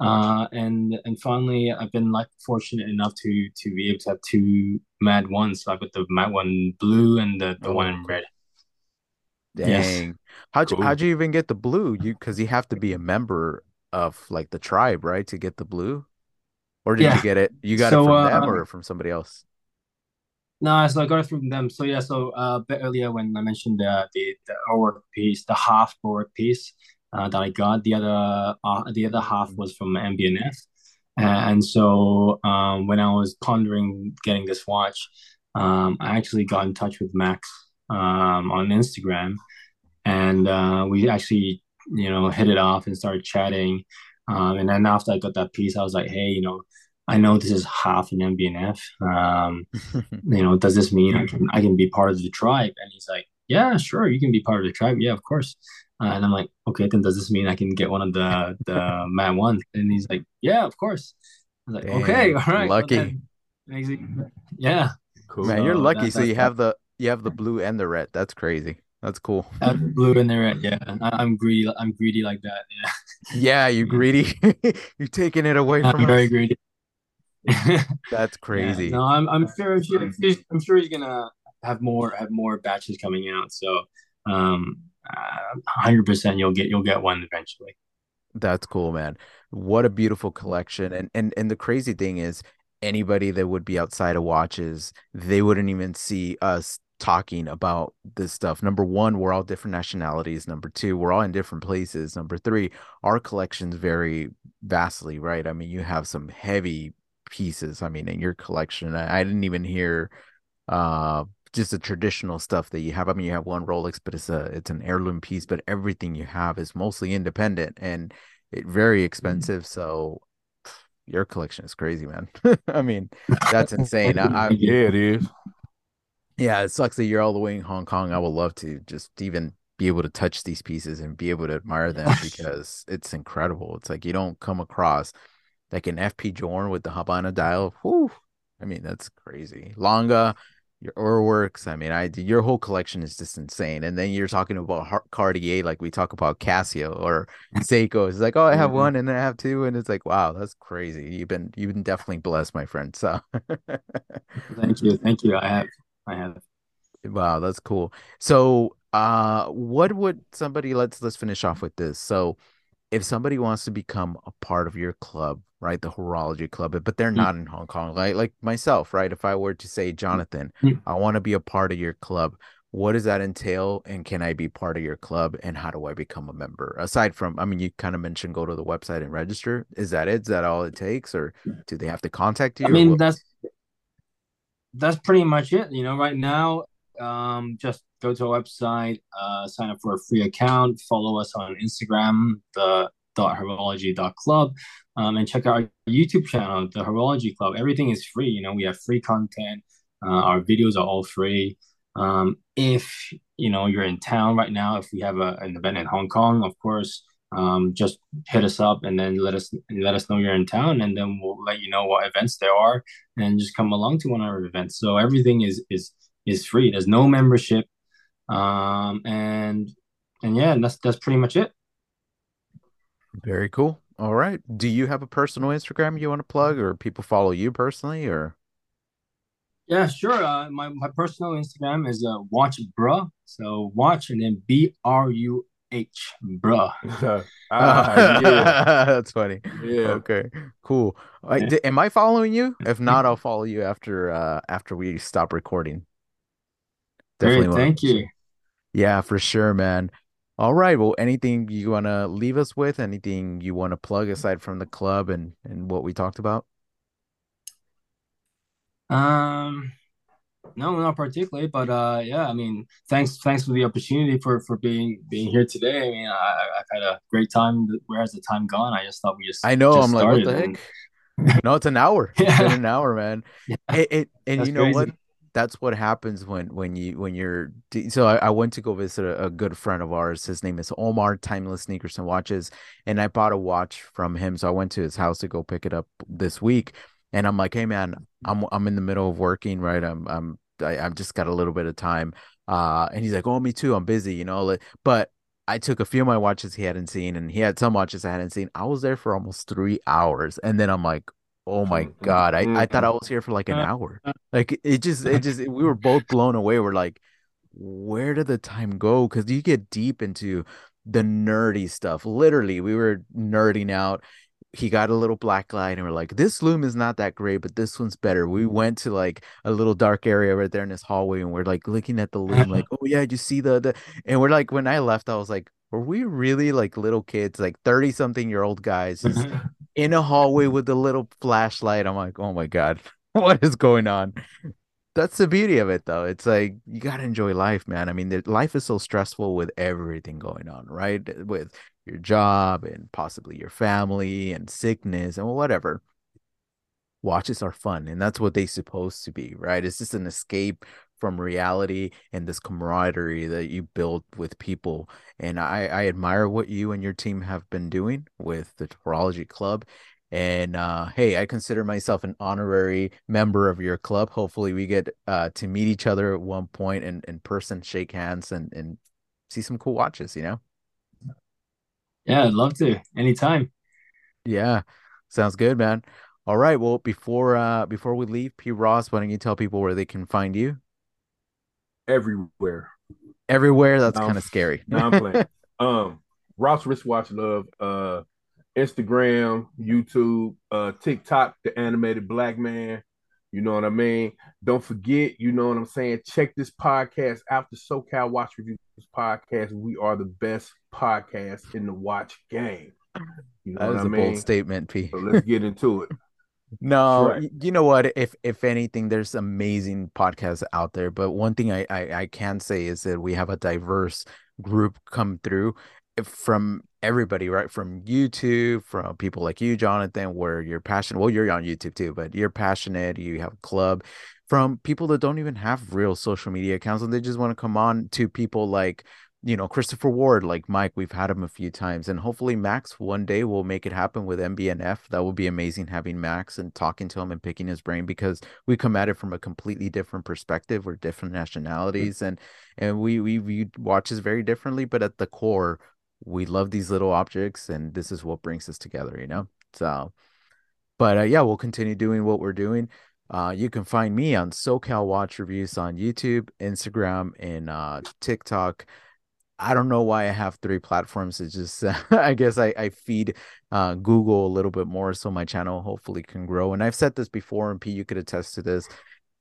Uh, and and finally, I've been like fortunate enough to to be able to have two Mad ones. So I've got the Mad one blue and the, the oh, one in red. Dang, yes. how'd you cool. how'd you even get the blue? You because you have to be a member of like the tribe, right, to get the blue. Or did yeah. you get it? You got so, it from uh, them or from somebody else? No, so I got it from them. So yeah, so uh, a bit earlier when I mentioned the the, the work piece, the half work piece uh, that I got, the other uh, the other half was from MB&F, and so um, when I was pondering getting this watch, um, I actually got in touch with Max um, on Instagram, and uh, we actually you know hit it off and started chatting. Um, and then after I got that piece, I was like, hey, you know, I know this is half an MB&F. Um, *laughs* you know, does this mean I can I can be part of the tribe? And he's like, yeah, sure, you can be part of the tribe. Yeah, of course. Uh, and I'm like, okay, then does this mean I can get one of the the *laughs* man ones? And he's like, yeah, of course. I was like, Damn, okay, all right, lucky. Well, yeah, cool. Man, you're lucky. That, so you have the you have the blue and the red. That's crazy. That's cool. blue and the red. Yeah, I, am greedy. I'm greedy like that. Yeah. Yeah, you *laughs* greedy. you're taking it away from. I'm very greedy. *laughs* That's crazy. Yeah, no, I'm I'm sure I'm sure he's gonna have more have more batches coming out. So, um, hundred uh, percent you'll get you'll get one eventually. That's cool, man. What a beautiful collection. And and and the crazy thing is anybody that would be outside of watches, they wouldn't even see us talking about this stuff. Number one, we're all different nationalities. Number two, we're all in different places. Number three, our collections vary vastly, right? I mean, you have some heavy pieces. I mean, in your collection, I, I didn't even hear uh just the traditional stuff that you have. I mean, you have one Rolex, but it's a it's an heirloom piece, but everything you have is mostly independent and it very Mm-hmm. expensive. So your collection is crazy, man. *laughs* I mean, that's *laughs* insane. I, I Yeah, it is. yeah, it sucks that you're all the way in Hong Kong. I would love to just even be able to touch these pieces and be able to admire them *laughs* because it's incredible. It's like you don't come across like an FP Journe with the Habana dial. Whew. I mean, that's crazy. Longa, your Urwerks. I mean, I your whole collection is just insane. And then you're talking about Cartier, like we talk about Casio or Seiko. It's like, oh, I have Mhm. one and then I have two, and it's like, wow, that's crazy. You've been you've been definitely blessed, my friend. So. *laughs* Thank you. Thank you. I have. I have. Wow, that's cool. So, uh, what would somebody let's let's finish off with this. So, if somebody wants to become a part of your club, right, the horology club, but they're Mm. not in Hong Kong, like like myself, right? If I were to say, Jonathan, Mm. I want to be a part of your club, what does that entail? And can I be part of your club? And how do I become a member? Aside from, I mean, you kind of mentioned go to the website and register. Is that it? Is that all it takes, or do they have to contact you? I mean, that's that's pretty much it. You know, right now, um, just go to our website, uh, sign up for a free account, follow us on Instagram, the dot horology dot club, um, and check out our YouTube channel, the Horology Club. Everything is free. You know, we have free content. Uh, our videos are all free. Um, if you know you're in town right now, if we have a, an event in Hong Kong, of course, um, just hit us up and then let us let us know you're in town, and then we'll let you know what events there are, and just come along to one of our events. So everything is is is free. There's no membership, um, and and yeah, that's that's pretty much it. Very cool. All right. Do you have a personal Instagram you want to plug, or people follow you personally, or? Yeah, sure. Uh, my my personal Instagram is uh, watch bruh. So watch and then B R U H bruh. *laughs* ah, yeah, *laughs* That's funny. yeah. Okay, cool. Yeah. d- am I following you? If not, I'll follow you after uh after we stop recording. Definitely Great, thank you. Yeah, for sure, man. All right. Well, anything you want to leave us with? Anything you want to plug aside from the club and and what we talked about? Um, no, not particularly, but uh, yeah. I mean, thanks, thanks for the opportunity for for being being here today. I mean, I I've had a great time. Where has the time gone? I just thought we just I know. just I'm like, what the and heck? No, it's an hour. *laughs* It's been yeah, an hour, man. yeah, It, it and that's you know what? That's what happens when when you when you're so I, I went to go visit a, a good friend of ours. His name is Omar Timeless Sneakers and Watches, and I bought a watch from him. So I went to his house to go pick it up this week, and I'm like, hey man, I'm I'm in the middle of working, right? I'm I'm I, I've just got a little bit of time. Uh, and he's like, oh, me too. I'm busy, you know. But I took a few of my watches he hadn't seen, and he had some watches I hadn't seen. I was there for almost three hours, and then I'm like, oh my mm-hmm. God, I I thought mm-hmm. I was here for like an Uh, hour. Uh. Like it just it just we were both blown away. We're like, where did the time go? Because you get deep into the nerdy stuff. Literally, we were nerding out. He got a little black light, and we're like, this loom is not that great, but this one's better. We mm-hmm. went to like a little dark area right there in this hallway, and we're like looking at the *laughs* loom, like, oh yeah, you see the the and we're like, when I left, I was like, were we really like little kids, like 30 something year old guys just in a hallway with a little flashlight? I'm like, oh my God, *laughs* what is going on? That's the beauty of it, though. It's like you gotta enjoy life, man. I mean, the, life is so stressful with everything going on, right? With your job and possibly your family and sickness and whatever. Watches are fun, and that's what they're supposed to be, right? It's just an escape from reality and this camaraderie that you build with people. And I, I admire what you and your team have been doing with the Horology Club. And uh, hey, I consider myself an honorary member of your club. Hopefully, we get uh, to meet each other at one point and in person, shake hands, and and see some cool watches. You know? Yeah, I'd love to anytime. Yeah, sounds good, man. All right. Well, before uh before we leave, P. Ross, why don't you tell people where they can find you? Everywhere. Everywhere. That's kind of scary. now I'm playing. *laughs* Um, Ross wristwatch love. Uh, Instagram, YouTube, uh, TikTok, the animated black man. You know what I mean? Don't forget, you know what I'm saying? Check this podcast after SoCal Watch Reviews podcast. We are the best podcast in the watch game. You know that is a mean? bold statement, P. So let's get into it. No, right. you know what? If if anything, there's amazing podcasts out there. But one thing I, I I can say is that we have a diverse group come through eh, from everybody, right? From YouTube, from people like you, Jonathan, where you're passionate. Well, you're on YouTube too, but you're passionate. You have a club. From people that don't even have real social media accounts and they just want to come on to people like you know Christopher Ward, like Mike, we've had him a few times, and hopefully Max one day will make it happen with MB&F. That would be amazing having Max and talking to him and picking his brain because we come at it from a completely different perspective. We're different nationalities, mm-hmm. and and we we view watches very differently, but at the core, we love these little objects, and this is what brings us together. You know, so. But uh, yeah, we'll continue doing what we're doing. Uh, you can find me on SoCal Watch Reviews on YouTube, Instagram, and uh, TikTok. I don't know why I have three platforms. It's just uh, *laughs* I guess I, I feed uh, Google a little bit more so my channel hopefully can grow. And I've said this before, and P, you could attest to this.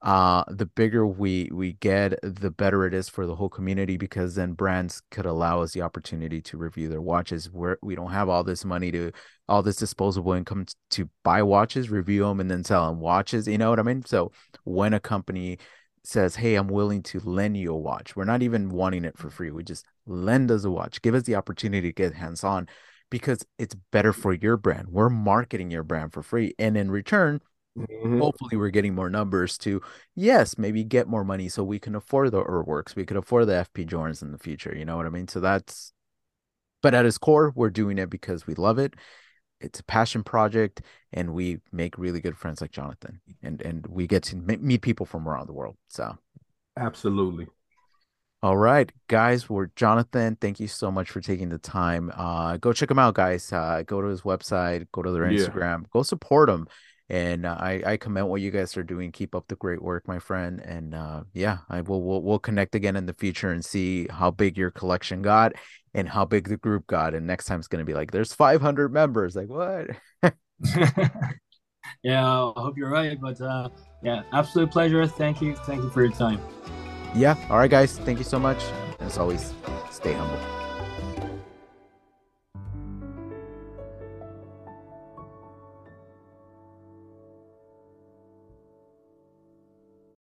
Uh, the bigger we we get, the better it is for the whole community because then brands could allow us the opportunity to review their watches. Where we don't have all this money to all this disposable income to buy watches, review them, and then sell them watches. You know what I mean? So when a company says, Hey, I'm willing to lend you a watch. We're not even wanting it for free. We just lend us a watch. Give us the opportunity to get hands on because it's better for your brand. We're marketing your brand for free. And in return, mm-hmm. hopefully we're getting more numbers to, yes, maybe get more money so we can afford the Urwerks. We could afford the FP Journes in the future. You know what I mean? So that's, but at its core, we're doing it because we love it it's a passion project and we make really good friends like jonathan and and we get to meet people from around the world so. Absolutely. All right guys we're jonathan thank you so much for taking the time. Uh go check him out guys. Uh go to his website go to their instagram yeah. go support him and uh, I I commend what you guys are doing. Keep up the great work, my friend. And uh, yeah, I will we'll, we'll connect again in the future and see how big your collection got and how big the group got. And next time it's gonna be like, there's 500 members. Like what? *laughs* yeah, I hope you're right. But uh, yeah, absolute pleasure. Thank you. Thank you for your time. Yeah. All right, guys. Thank you so much. As always, stay humble.